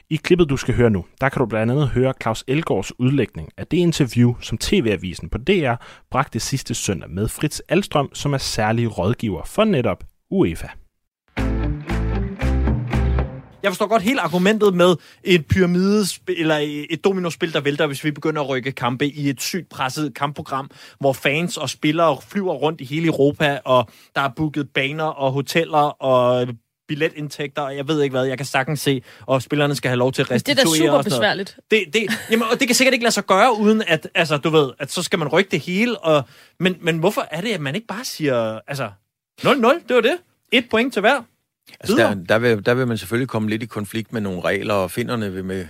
I klippet, du skal høre nu, der kan du blandt andet høre Claus Elgårds udlægning af det interview, som TV-avisen på DR bragte sidste søndag med Fritz Alstrøm, som er særlig rådgiver for netop UEFA. Jeg forstår godt helt argumentet med et pyramidespil, eller et dominospil, der vælter, hvis vi begynder at rykke kampe i et sygt presset kampprogram, hvor fans og spillere flyver rundt i hele Europa, og der er booket baner og hoteller og billetindtægter, og jeg ved ikke hvad, jeg kan sagtens se, og spillerne skal have lov til at restituere. Det er da super besværligt. Det, det, jamen, og det kan sikkert ikke lade sig gøre, uden at, altså, du ved, at så skal man rykke det hele, og, men, men hvorfor er det, at man ikke bare siger, altså, 0-0, det var det. Et point til hver. Altså, der, der, vil, der vil man selvfølgelig komme lidt i konflikt med nogle regler, og finderne vil med...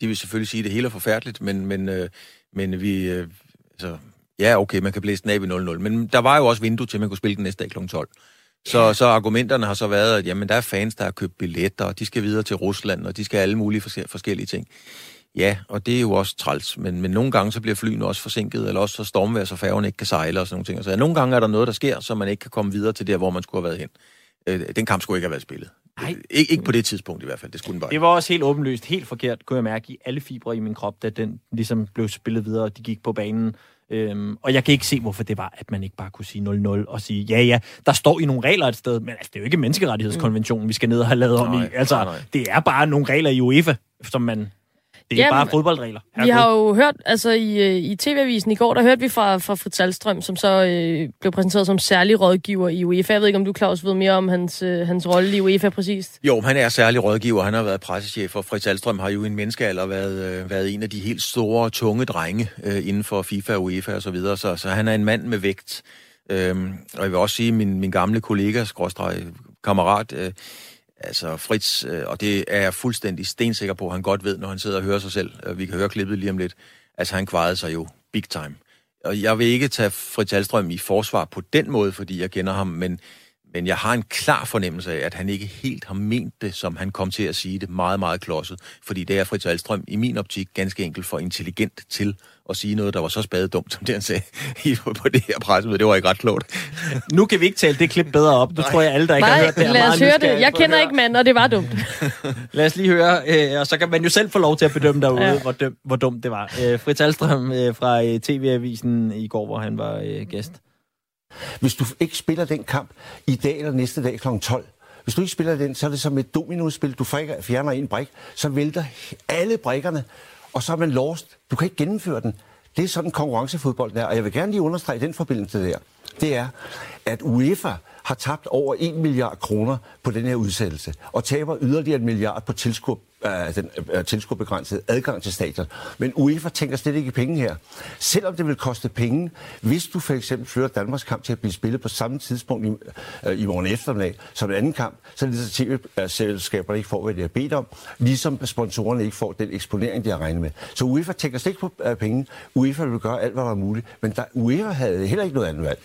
De vil selvfølgelig sige, at det hele er forfærdeligt, men, men, øh, men vi... Øh, altså, ja, okay, man kan blæse den af ved 0-0, men der var jo også vindue til, at man kunne spille den næste dag kl. 12. Så, så argumenterne har så været, at jamen, der er fans, der har købt billetter, og de skal videre til Rusland, og de skal alle mulige forskellige ting. Ja, og det er jo også træls, men, men nogle gange så bliver flyene også forsinket, eller også så stormvejr, så færgen ikke kan sejle og sådan nogle ting. Så nogle gange er der noget, der sker, så man ikke kan komme videre til der, hvor man skulle have været hen. Øh, den kamp skulle ikke have været spillet. Nej. Ikke, ikke på det tidspunkt i hvert fald, det skulle den bare Det var også helt åbenlyst, helt forkert, kunne jeg mærke i alle fibre i min krop, da den ligesom blev spillet videre, og de gik på banen. Øhm, og jeg kan ikke se, hvorfor det var, at man ikke bare kunne sige 0-0 og sige, ja, ja, der står i nogle regler et sted, men altså, det er jo ikke menneskerettighedskonventionen, vi skal ned og have lavet om Nej, i. Altså, nej, nej. det er bare nogle regler i UEFA, som man... Det er Jamen, bare fodboldregler. Vi har jo hørt, altså i, øh, i TV-avisen i går, der hørte vi fra, fra Fritz Alstrøm, som så øh, blev præsenteret som særlig rådgiver i UEFA. Jeg ved ikke, om du, Claus, ved mere om hans, øh, hans rolle i UEFA præcist. Jo, han er særlig rådgiver. Han har været pressechef, og Fritz Alstrøm har jo i en menneskealder været, øh, været en af de helt store, tunge drenge øh, inden for FIFA, UEFA og så videre. Så, så han er en mand med vægt. Øhm, og jeg vil også sige, at min, min gamle kollega, skråstreg, kammerat, øh, altså Fritz, øh, og det er jeg fuldstændig stensikker på, han godt ved, når han sidder og hører sig selv. Øh, vi kan høre klippet lige om lidt. Altså, han kvarede sig jo big time. Og jeg vil ikke tage Fritz Alstrøm i forsvar på den måde, fordi jeg kender ham, men, men jeg har en klar fornemmelse af, at han ikke helt har ment det, som han kom til at sige det, meget, meget klodset. Fordi det er Fritz Alstrøm i min optik ganske enkelt for intelligent til at sige noget, der var så spadedumt, som det han sagde i- på det her pressemøde. Det var ikke ret klogt. Nu kan vi ikke tale det klip bedre op. Nu tror jeg, alle, der ikke har Nej, hørt det, er lad os høre det. Jeg kender ikke manden, og det var dumt. <laughs> Lad os lige høre, øh, og så kan man jo selv få lov til at bedømme derude, Ja. ja. hvor, døm, hvor dumt det var. Øh, Fritz Alstrøm øh, fra øh, TV-avisen i går, hvor han var øh, gæst. Hvis du ikke spiller den kamp i dag eller næste dag kl. 12, hvis du ikke spiller den, så er det som et dominospil. Du fjerner en brik, så vælter alle brikkerne, og så er man lost. Du kan ikke gennemføre den. Det er sådan konkurrencefodbold der, og jeg vil gerne lige understrege den forbindelse der. Det er, at UEFA har tabt over 1 milliard kroner på den her udsættelse, og taber yderligere en milliard på tilskuer, øh, den øh, tilskuerbegrænsede adgang til stadion. Men UEFA tænker slet ikke i penge her. Selvom det vil koste penge, hvis du for eksempel flytter Danmarks kamp til at blive spillet på samme tidspunkt i, øh, i morgen eftermiddag som en anden kamp, så er det så tv-selskaberne ikke får, hvad de har bedt om, ligesom sponsorerne ikke får den eksponering, de har regnet med. Så UEFA tænker slet ikke på øh, penge. UEFA vil gøre alt, hvad der er muligt, men der, UEFA havde heller ikke noget andet valg.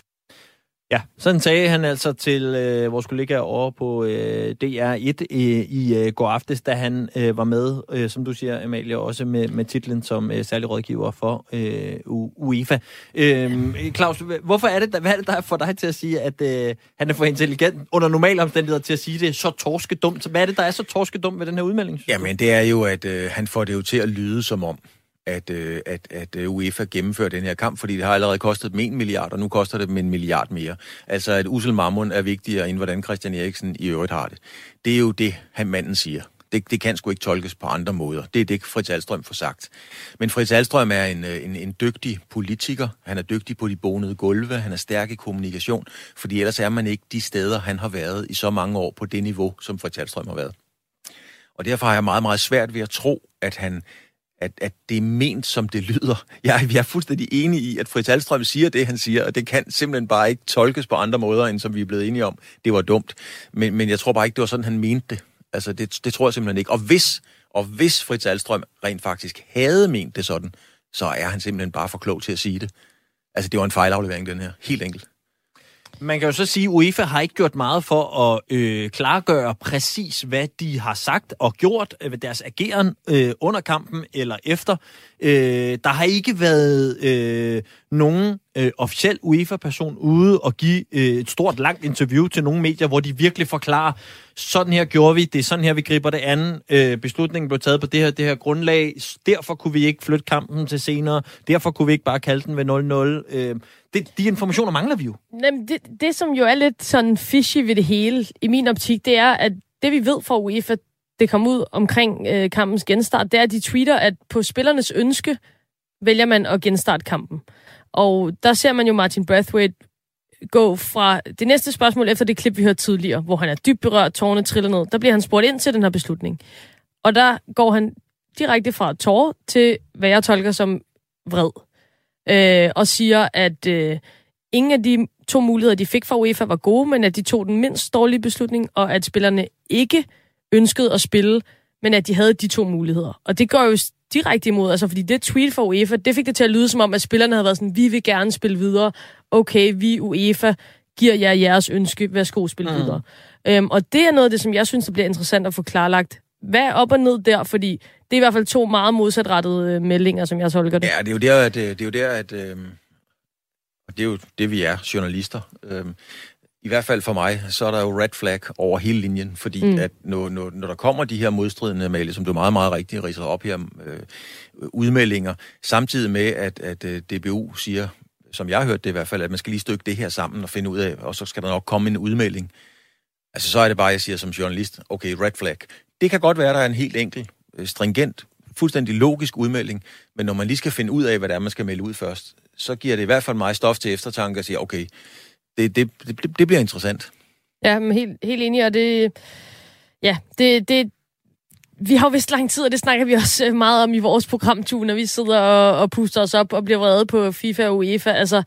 Ja, sådan sagde han altså til øh, vores kollega over på øh, DR1 øh, i øh, går aftes, da han øh, var med, øh, som du siger, Amalie, også med, med titlen som øh, særlig rådgiver for øh, U- UEFA. Øh, Claus, hvorfor er det, hvad er det, der får dig til at sige, at øh, han er for intelligent under normale omstændigheder til at sige det så torskedumt? Hvad er det, der er så torskedumt ved den her udmelding? Jamen, det er jo, at øh, han får det jo til at lyde som om, at, øh, at, at øh, UEFA gennemfører den her kamp, fordi det har allerede kostet dem en milliard, og nu koster det dem en milliard mere. Altså, at Ussel Mammon er vigtigere, end hvordan Christian Eriksen i øvrigt har det. Det er jo det, han manden siger. Det, det kan sgu ikke tolkes på andre måder. Det er det, Fritz Alstrøm får sagt. Men Fritz Alstrøm er en, øh, en, en dygtig politiker. Han er dygtig på de bonede gulve. Han er stærk i kommunikation. Fordi ellers er man ikke de steder, han har været i så mange år på det niveau, som Fritz Alstrøm har været. Og derfor har jeg meget, meget svært ved at tro, at han at, at det er ment, som det lyder. Jeg, jeg er fuldstændig enig i, at Fritz Alstrøm siger det, han siger, og det kan simpelthen bare ikke tolkes på andre måder, end som vi er blevet enige om. Det var dumt. Men, men jeg tror bare ikke, det var sådan, han mente det. Altså, det, det tror jeg simpelthen ikke. Og hvis, og hvis Fritz Alstrøm rent faktisk havde ment det sådan, så er han simpelthen bare for klog til at sige det. Altså, det var en fejlaflevering, den her. Helt enkelt. Man kan jo så sige, at UEFA har ikke gjort meget for at øh, klargøre præcis, hvad de har sagt og gjort øh, ved deres ageren øh, under kampen eller efter. Øh, der har ikke været øh, nogen øh, officiel UEFA-person ude og give øh, et stort, langt interview til nogle medier, hvor de virkelig forklarer, sådan her gjorde vi, det er sådan her, vi griber det an. Øh, beslutningen blev taget på det her, det her grundlag. Derfor kunne vi ikke flytte kampen til senere. Derfor kunne vi ikke bare kalde den ved 0-0. Øh, det, de informationer mangler vi jo. Jamen, det, det, som jo er lidt sådan fishy ved det hele, i min optik, det er, at det vi ved fra UEFA, det kom ud omkring øh, kampens genstart, det er, at de tweeter, at på spillernes ønske vælger man at genstarte kampen. Og der ser man jo Martin Brathwaite gå fra det næste spørgsmål efter det klip, vi hørte tidligere, hvor han er dybt berørt, tårerne triller ned. Der bliver han spurgt ind til den her beslutning. Og der går han direkte fra tårer til, hvad jeg tolker som vred. Øh, og siger, at øh, ingen af de to muligheder, de fik fra UEFA, var gode, men at de tog den mindst dårlige beslutning, og at spillerne ikke ønskede at spille, men at de havde de to muligheder. Og det går jo direkte imod, altså fordi det tweet fra UEFA, det fik det til at lyde som om, at spillerne havde været sådan, vi vil gerne spille videre, okay, vi UEFA giver jer jeres ønske, værsgo spille mm. videre. Øhm, og det er noget af det, som jeg synes, der bliver interessant at få klarlagt. Hvad er op og ned der? Fordi det er i hvert fald to meget modsatrettede øh, meldinger, som jeg tolker det. Ja, det er jo der, at, øh, det er jo der, at øh, det er jo det, vi er, journalister. Øh, i hvert fald for mig, så er der jo red flag over hele linjen, fordi mm. at når, når, når der kommer de her modstridende mail, som du meget, meget rigtigt ridser op her, øh, udmeldinger, samtidig med, at, at øh, DBU siger, som jeg har hørt det i hvert fald, at man skal lige stykke det her sammen og finde ud af, og så skal der nok komme en udmelding. Altså så er det bare, jeg siger som journalist, okay, red flag. Det kan godt være, der er en helt enkel, øh, stringent, fuldstændig logisk udmelding, men når man lige skal finde ud af, hvad det er, man skal melde ud først, så giver det i hvert fald mig stof til eftertanke og siger, okay, det, det, det, det bliver interessant. Ja, men helt, helt enig, og det... Ja, det, det, vi har jo vist lang tid, og det snakker vi også øh, meget om i vores program, når vi sidder og, og puster os op og bliver vrede på FIFA og UEFA. Altså,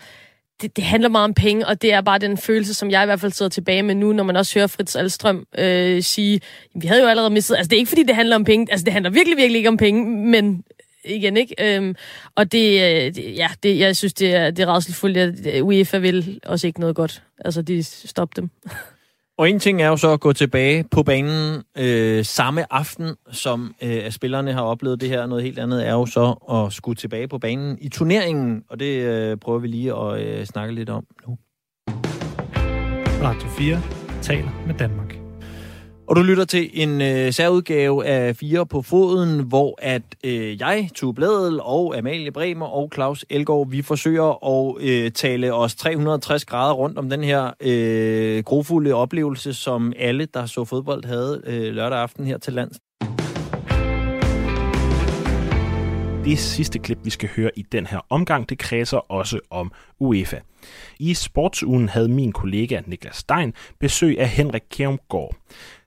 det, det handler meget om penge, og det er bare den følelse, som jeg i hvert fald sidder tilbage med nu, når man også hører Fritz Alstrøm øh, sige, vi havde jo allerede mistet, altså det er ikke fordi, det handler om penge, altså det handler virkelig, virkelig ikke om penge, men igen, ikke? Øhm, og det, øh, ja, det, jeg synes, det er, det er redselfuldt, at UEFA vil også ikke noget godt. Altså, de stopper dem. <laughs> Og en ting er jo så at gå tilbage på banen øh, samme aften, som øh, at spillerne har oplevet det her. Noget helt andet er jo så at skulle tilbage på banen i turneringen, og det øh, prøver vi lige at øh, snakke lidt om nu. Radio 4 taler med Danmark. Og du lytter til en øh, særudgave af Fire på Foden, hvor at øh, jeg, Tue Bladel og Amalie Bremer og Claus Elgaard, vi forsøger at øh, tale os 360 grader rundt om den her øh, grofulde oplevelse, som alle, der så fodbold, havde øh, lørdag aften her til lands. Det sidste klip, vi skal høre i den her omgang, det kredser også om UEFA. I sportsugen havde min kollega Niklas Stein besøg af Henrik Kjermgaard.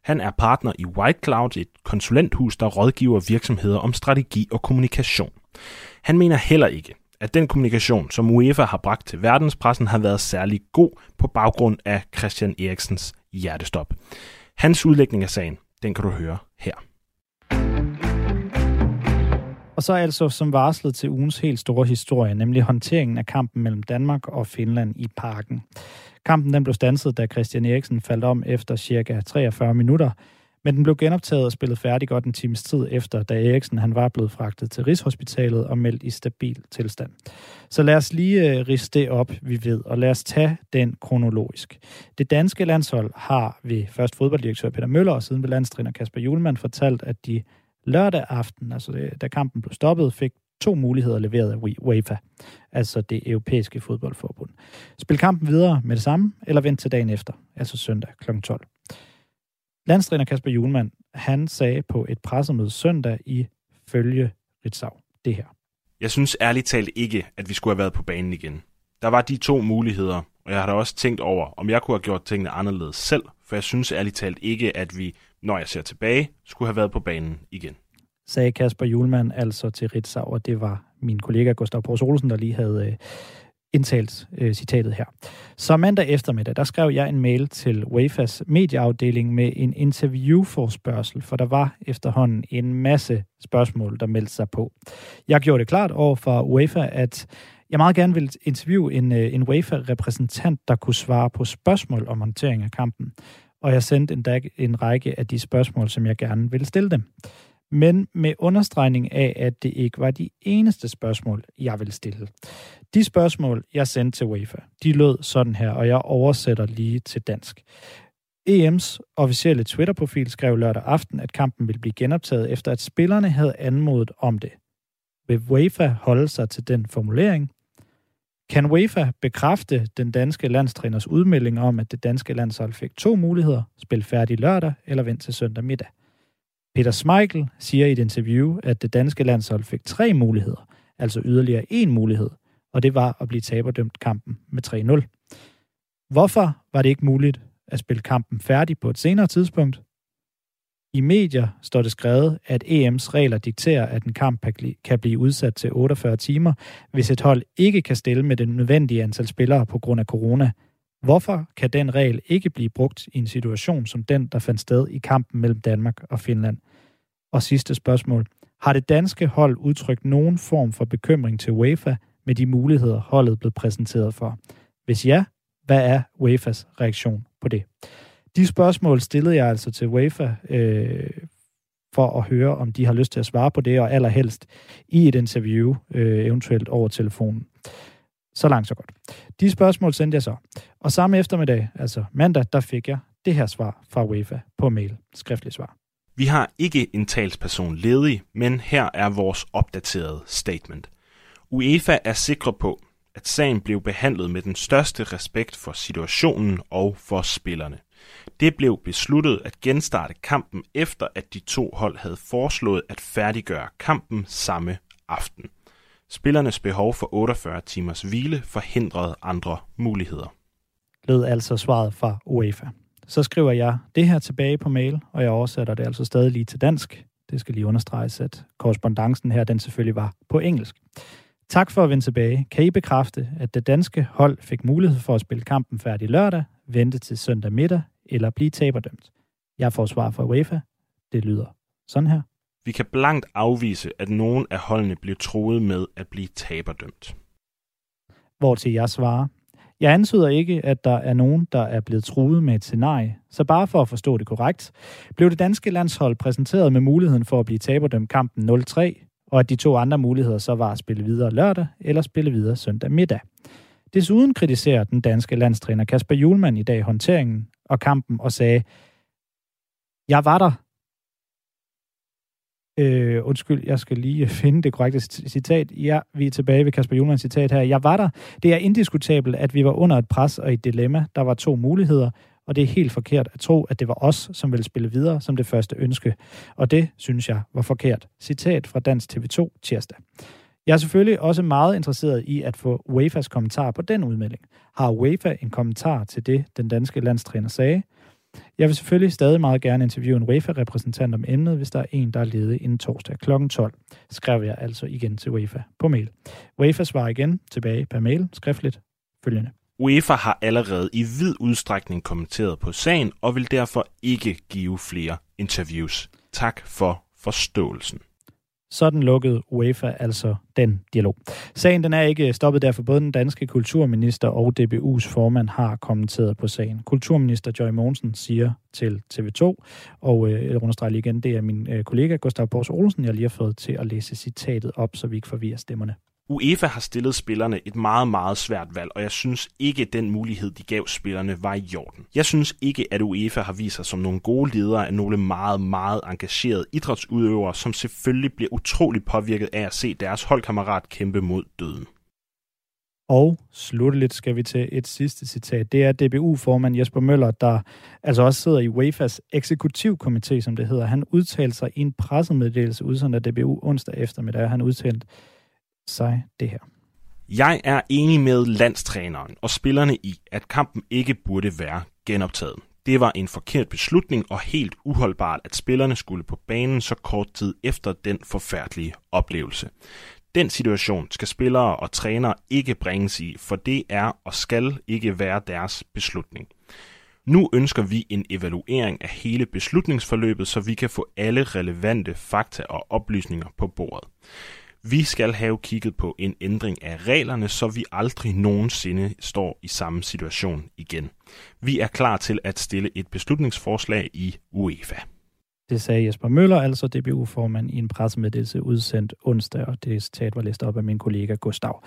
Han er partner i White Cloud, et konsulenthus, der rådgiver virksomheder om strategi og kommunikation. Han mener heller ikke, at den kommunikation, som UEFA har bragt til verdenspressen, har været særlig god på baggrund af Christian Eriksens hjertestop. Hans udlægning af sagen, den kan du høre her. Og så altså som varslet til ugens helt store historie, nemlig håndteringen af kampen mellem Danmark og Finland i parken. Kampen den blev stanset, da Christian Eriksen faldt om efter cirka 43 minutter, men den blev genoptaget og spillet færdig godt en times tid efter, da Eriksen han var blevet fragtet til Rigshospitalet og meldt i stabil tilstand. Så lad os lige øh, uh, riste det op, vi ved, og lad os tage den kronologisk. Det danske landshold har ved først fodbolddirektør Peter Møller og siden ved landstræner Kasper Julemand fortalt, at de lørdag aften, altså øh, da kampen blev stoppet, fik to muligheder leveret af e- UEFA, altså det europæiske fodboldforbund. Spil kampen videre med det samme, eller vent til dagen efter, altså søndag kl. 12. Landstræner Kasper Julemand, han sagde på et pressemøde søndag i følge Ritzau det her. Jeg synes ærligt talt ikke, at vi skulle have været på banen igen. Der var de to muligheder, og jeg har da også tænkt over, om jeg kunne have gjort tingene anderledes selv, for jeg synes ærligt talt ikke, at vi, når jeg ser tilbage, skulle have været på banen igen sagde Kasper Julemand altså til Ritzau, og det var min kollega Gustav Pors Olsen, der lige havde øh, indtalt øh, citatet her. Så mandag eftermiddag, der skrev jeg en mail til UEFA's medieafdeling med en interviewforspørgsel, for der var efterhånden en masse spørgsmål, der meldte sig på. Jeg gjorde det klart over for UEFA, at jeg meget gerne ville interviewe en, øh, en UEFA-repræsentant, der kunne svare på spørgsmål om håndtering af kampen. Og jeg sendte en, dag, en række af de spørgsmål, som jeg gerne ville stille dem men med understregning af, at det ikke var de eneste spørgsmål, jeg ville stille. De spørgsmål, jeg sendte til UEFA, de lød sådan her, og jeg oversætter lige til dansk. EM's officielle Twitter-profil skrev lørdag aften, at kampen ville blive genoptaget, efter at spillerne havde anmodet om det. Vil UEFA holde sig til den formulering? Kan UEFA bekræfte den danske landstræners udmelding om, at det danske landshold fik to muligheder, spil færdig lørdag eller vent til søndag middag? Peter Smeichel siger i et interview, at det danske landshold fik tre muligheder, altså yderligere en mulighed, og det var at blive taberdømt kampen med 3-0. Hvorfor var det ikke muligt at spille kampen færdig på et senere tidspunkt? I medier står det skrevet, at EM's regler dikterer, at en kamp kan blive udsat til 48 timer, hvis et hold ikke kan stille med det nødvendige antal spillere på grund af corona. Hvorfor kan den regel ikke blive brugt i en situation som den, der fandt sted i kampen mellem Danmark og Finland? Og sidste spørgsmål. Har det danske hold udtrykt nogen form for bekymring til UEFA med de muligheder, holdet blev præsenteret for? Hvis ja, hvad er UEFA's reaktion på det? De spørgsmål stillede jeg altså til UEFA øh, for at høre, om de har lyst til at svare på det, og allerhelst i et interview, øh, eventuelt over telefonen. Så langt, så godt. De spørgsmål sendte jeg så. Og samme eftermiddag, altså mandag, der fik jeg det her svar fra UEFA på mail. Skriftligt svar. Vi har ikke en talsperson ledig, men her er vores opdaterede statement. UEFA er sikre på, at sagen blev behandlet med den største respekt for situationen og for spillerne. Det blev besluttet at genstarte kampen efter, at de to hold havde foreslået at færdiggøre kampen samme aften. Spillernes behov for 48 timers hvile forhindrede andre muligheder. Lød altså svaret fra UEFA. Så skriver jeg det her tilbage på mail, og jeg oversætter det altså stadig lige til dansk. Det skal lige understreges, at korrespondancen her, den selvfølgelig var på engelsk. Tak for at vende tilbage. Kan I bekræfte, at det danske hold fik mulighed for at spille kampen færdig lørdag, vente til søndag middag eller blive taberdømt? Jeg får svar fra UEFA. Det lyder sådan her. Vi kan blankt afvise, at nogen af holdene blev troet med at blive taberdømt. Hvor til jeg svarer, jeg antyder ikke, at der er nogen, der er blevet truet med et scenarie, så bare for at forstå det korrekt, blev det danske landshold præsenteret med muligheden for at blive taberdømt kampen 0-3, og at de to andre muligheder så var at spille videre lørdag eller spille videre søndag middag. Desuden kritiserer den danske landstræner Kasper Julemand i dag håndteringen og kampen og sagde, jeg var der, Øh, undskyld, jeg skal lige <laughs> finde det korrekte citat. Ja, vi er tilbage ved Kasper Julmans citat her. Jeg var der. Det er indiskutabelt, at vi var under et pres og et dilemma. Der var to muligheder, og det er helt forkert at tro, at det var os, som ville spille videre som det første ønske. Og det synes jeg var forkert. Citat fra Dansk TV2 tirsdag. Jeg er selvfølgelig også meget interesseret i at få UEFA's kommentar på den udmelding. Har UEFA en kommentar til det, den danske landstræner sagde? Jeg vil selvfølgelig stadig meget gerne interviewe en UEFA-repræsentant om emnet, hvis der er en, der er ledig inden torsdag kl. 12, skrev jeg altså igen til UEFA på mail. UEFA svarer igen tilbage per mail skriftligt følgende. UEFA har allerede i vid udstrækning kommenteret på sagen og vil derfor ikke give flere interviews. Tak for forståelsen. Sådan lukkede UEFA altså den dialog. Sagen den er ikke stoppet derfor både den danske kulturminister og DBU's formand har kommenteret på sagen. Kulturminister Joy Mogensen siger til TV2, og øh, jeg understreger lige igen, det er min øh, kollega Gustav Bors Olsen, jeg lige har fået til at læse citatet op, så vi ikke forvirrer stemmerne. UEFA har stillet spillerne et meget, meget svært valg, og jeg synes ikke, at den mulighed, de gav spillerne, var i orden. Jeg synes ikke, at UEFA har vist sig som nogle gode ledere af nogle meget, meget engagerede idrætsudøvere, som selvfølgelig bliver utrolig påvirket af at se deres holdkammerat kæmpe mod døden. Og slutteligt skal vi til et sidste citat. Det er DBU-formand Jesper Møller, der altså også sidder i UEFA's eksekutivkomité, som det hedder. Han udtalte sig i en pressemeddelelse udsendt af DBU onsdag eftermiddag. Han udtalte, sig det her. Jeg er enig med landstræneren og spillerne i, at kampen ikke burde være genoptaget. Det var en forkert beslutning og helt uholdbart, at spillerne skulle på banen så kort tid efter den forfærdelige oplevelse. Den situation skal spillere og trænere ikke bringes i, for det er og skal ikke være deres beslutning. Nu ønsker vi en evaluering af hele beslutningsforløbet, så vi kan få alle relevante fakta og oplysninger på bordet. Vi skal have kigget på en ændring af reglerne, så vi aldrig nogensinde står i samme situation igen. Vi er klar til at stille et beslutningsforslag i UEFA. Det sagde Jesper Møller, altså DBU-formand, i en pressemeddelelse udsendt onsdag, og det citat var læst op af min kollega Gustav.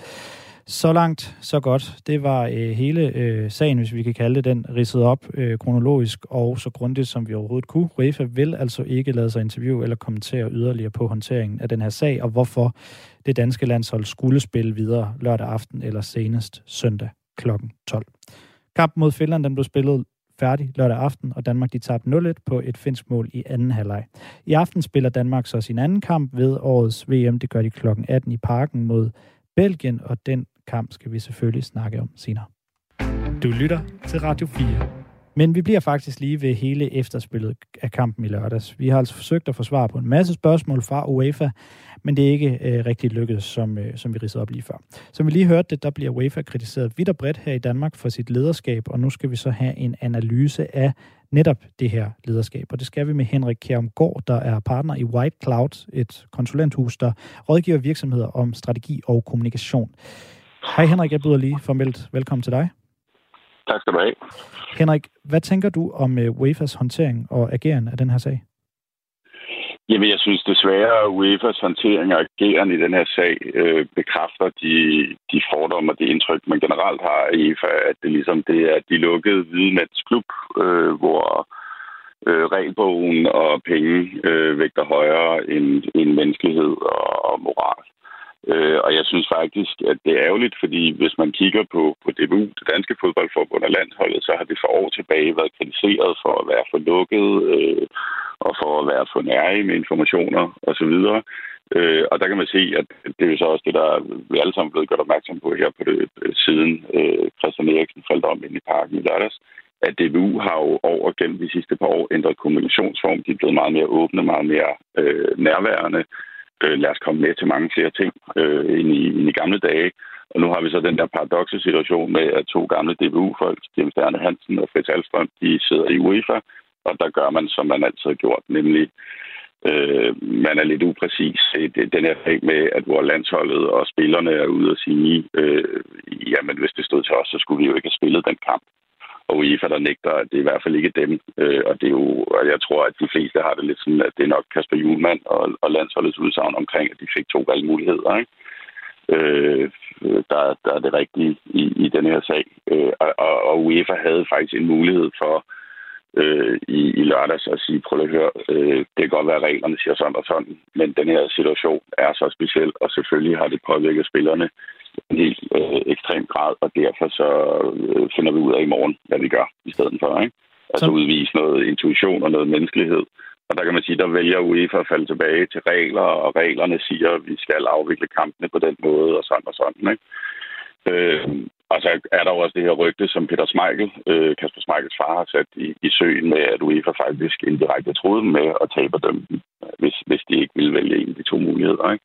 Så langt, så godt. Det var øh, hele øh, sagen, hvis vi kan kalde det den, ridset op øh, kronologisk og så grundigt, som vi overhovedet kunne. Refa vil altså ikke lade sig interviewe eller kommentere yderligere på håndteringen af den her sag, og hvorfor det danske landshold skulle spille videre lørdag aften eller senest søndag kl. 12. Kampen mod Finland den blev spillet færdig lørdag aften, og Danmark de tabte 0-1 på et finsk mål i anden halvleg. I aften spiller Danmark så sin anden kamp ved årets VM. Det gør de kl. 18 i parken mod Belgien, og den kamp skal vi selvfølgelig snakke om senere. Du lytter til Radio 4. Men vi bliver faktisk lige ved hele efterspillet af kampen i lørdags. Vi har altså forsøgt at få svar på en masse spørgsmål fra UEFA, men det er ikke øh, rigtig lykkedes, som, øh, som vi ridsede op lige før. Som vi lige hørte det, der bliver UEFA kritiseret vidt og bredt her i Danmark for sit lederskab, og nu skal vi så have en analyse af netop det her lederskab. Og det skal vi med Henrik Kjærmgaard, der er partner i White Cloud, et konsulenthus, der rådgiver virksomheder om strategi og kommunikation. Hej Henrik, jeg byder lige formelt velkommen til dig. Tak skal du have. Henrik, hvad tænker du om UEFA's håndtering og ageren af den her sag? Jamen, jeg synes desværre, at UEFA's håndtering og ageren i den her sag øh, bekræfter de, de fordomme og det indtryk, man generelt har af UEFA, at det ligesom det er de lukkede hvide klub, øh, hvor øh, regelbogen og penge øh, vægter højere end, end menneskelighed og, og moral. Øh, og jeg synes faktisk, at det er ærgerligt, fordi hvis man kigger på, på DBU, det danske fodboldforbund og landsholdet, så har det for år tilbage været kritiseret for at være for lukket øh, og for at være for nære med informationer osv. Øh, og der kan man se, at det er jo så også det, der vi alle sammen blevet gjort opmærksom på her på det, øh, siden øh, Christian Eriksen faldt om ind i parken i lørdags, at DBU har jo over gennem de sidste par år ændret kommunikationsform. De er blevet meget mere åbne, meget mere øh, nærværende øh, lad os komme med til mange flere ting øh, end, i, end i gamle dage. Og nu har vi så den der paradokse situation med, at to gamle DBU-folk, James Sterne Hansen og Fritz Alstrøm, de sidder i UEFA, og der gør man, som man altid har gjort, nemlig øh, man er lidt upræcis Det, den her ting med, at hvor landsholdet og spillerne er ude og sige, øh, jamen hvis det stod til os, så skulle vi jo ikke have spillet den kamp og UEFA, der nægter, at det er i hvert fald ikke dem. Øh, og det er jo, og jeg tror, at de fleste har det lidt sådan, at det er nok Kasper Julemand og, og landsholdets udsagn omkring, at de fik to valgmuligheder. Ikke? Øh, der, der er det rigtige i, i den her sag. Øh, og, og UEFA havde faktisk en mulighed for øh, i, i lørdags at sige, prøv at høre, øh, det kan godt være, at reglerne siger sådan og sådan, men den her situation er så speciel, og selvfølgelig har det påvirket spillerne en helt øh, ekstrem grad, og derfor så øh, finder vi ud af i morgen, hvad vi gør i stedet for. Ikke? Altså så... udvise noget intuition og noget menneskelighed. Og der kan man sige, der vælger UEFA at falde tilbage til regler, og reglerne siger, at vi skal afvikle kampene på den måde, og sådan og sådan. Ikke? Øh, og så er der jo også det her rygte, som Peter Smeichel, øh, Kasper Smeichels far, har sat i, i søen med, at UEFA faktisk indirekte troede dem med at tabe dem, hvis, hvis de ikke ville vælge en af de to muligheder. Ikke?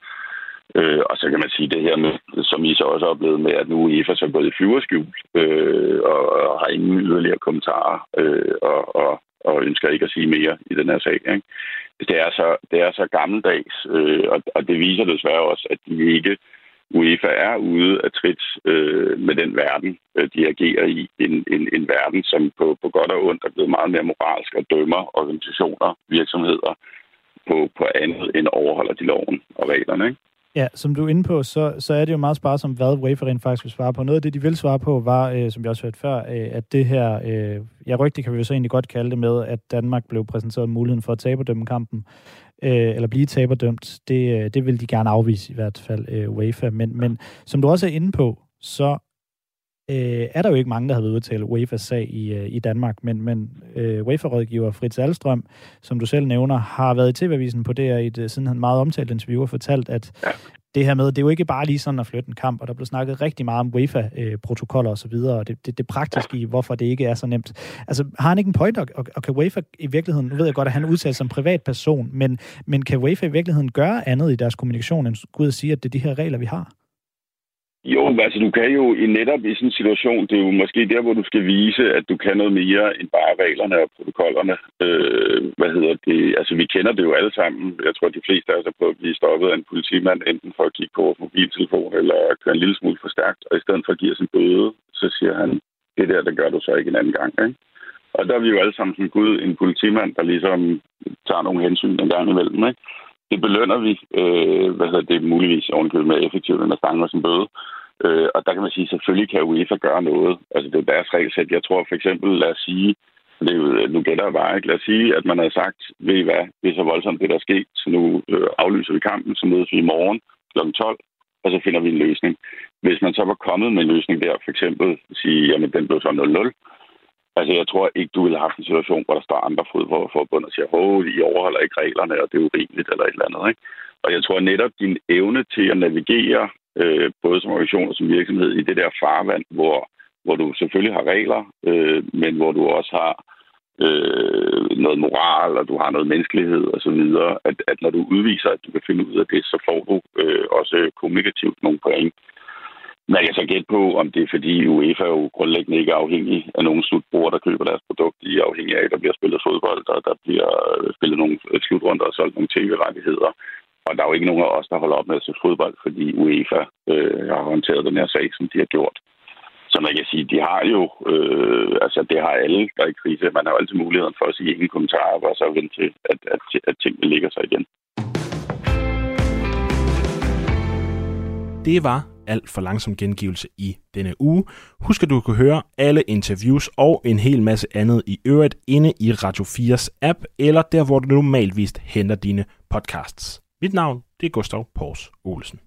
Øh, og så kan man sige det her med, som I så også oplevet med, at nu UEFA så gået i flyverskjul øh, og, og har ingen yderligere kommentarer øh, og, og, og ønsker ikke at sige mere i den her sag. Ikke? Det, er så, det er så gammeldags, øh, og, og det viser desværre også, at de ikke UEFA er ude af trit øh, med den verden, øh, de agerer i. En, en, en verden, som på, på godt og ondt er blevet meget mere moralsk og dømmer organisationer, virksomheder på, på andet end overholder de loven og reglerne. Ikke? Ja, som du er inde på, så, så er det jo meget sparsomt, hvad UEFA rent faktisk vil svare på. Noget af det, de vil svare på, var, øh, som jeg også hørte før, øh, at det her, øh, ja, rygte kan vi jo så egentlig godt kalde det med, at Danmark blev præsenteret muligheden for at taberdømme kampen, øh, eller blive taberdømt. Det, øh, det vil de gerne afvise i hvert fald, øh, UEFA. Men, men som du også er inde på, så øh, er der jo ikke mange, der har været udtalt UEFA's sag i, øh, i Danmark, men, men øh, UEFA-rådgiver Fritz Alstrøm, som du selv nævner, har været i TV-avisen på det i et, siden han meget omtalt interview og fortalt, at det her med, det er jo ikke bare lige sådan at flytte en kamp, og der blev snakket rigtig meget om UEFA-protokoller og så videre, og det, det, det praktiske i, hvorfor det ikke er så nemt. Altså, har han ikke en point, og, og kan UEFA i virkeligheden, nu ved jeg godt, at han udtaler som privatperson, men, men kan UEFA i virkeligheden gøre andet i deres kommunikation, end gå ud og sige, at det er de her regler, vi har? Jo, altså du kan jo i netop i sådan en situation, det er jo måske der, hvor du skal vise, at du kan noget mere end bare reglerne og protokollerne. Øh, hvad hedder det? Altså vi kender det jo alle sammen. Jeg tror, de fleste af os er på at blive stoppet af en politimand, enten for at kigge på vores mobiltelefon eller køre en lille smule for stærkt, og i stedet for at give os en bøde, så siger han, det der, det gør du så ikke en anden gang. Ikke? Og der er vi jo alle sammen sådan, gud, en politimand, der ligesom tager nogle hensyn en gang imellem. Ikke? Det belønner vi, øh, hvad hedder det, muligvis ovenkøbet med effektivt, end at stange os en bøde. Øh, og der kan man sige, selvfølgelig kan UEFA gøre noget. Altså det er deres regelsæt. Jeg tror for eksempel, lad os sige, det er jo, øh, nu gætter jeg bare ikke, lad os sige, at man har sagt, ved I hvad, det er så voldsomt det, der er sket, så nu øh, aflyser vi kampen, så mødes vi i morgen kl. 12, og så finder vi en løsning. Hvis man så var kommet med en løsning der, for eksempel sige, jamen den blev så 0-0, Altså, jeg tror ikke, du ville have haft en situation, hvor der står andre fodboldforbund og siger, at I overholder ikke reglerne, og det er urimeligt eller et eller andet. Ikke? Og jeg tror netop, din evne til at navigere, øh, både som organisation og som virksomhed, i det der farvand, hvor, hvor du selvfølgelig har regler, øh, men hvor du også har øh, noget moral, og du har noget menneskelighed osv., at, at når du udviser, at du kan finde ud af det, så får du øh, også kommunikativt nogle point. Man kan så gætte på, om det er fordi UEFA jo grundlæggende ikke er afhængig af nogen slutbrugere, der køber deres produkt. De er afhængige af, at der bliver spillet fodbold, og der bliver øh, spillet nogle øh, slutrunder og solgt nogle tv-rettigheder. Og der er jo ikke nogen af os, der holder op med at se fodbold, fordi UEFA øh, har håndteret den her sag, som de har gjort. Så man kan sige, de har jo, øh, altså det har alle, der er i krise. Man har jo altid muligheden for at sige ingen kommentarer, og så vente til, at, at, at tingene ligger sig igen. Det var alt for langsom gengivelse i denne uge. Husk, at du kan høre alle interviews og en hel masse andet i øvrigt inde i Radio 4's app, eller der, hvor du normalvist henter dine podcasts. Mit navn det er Gustav Pors Olsen.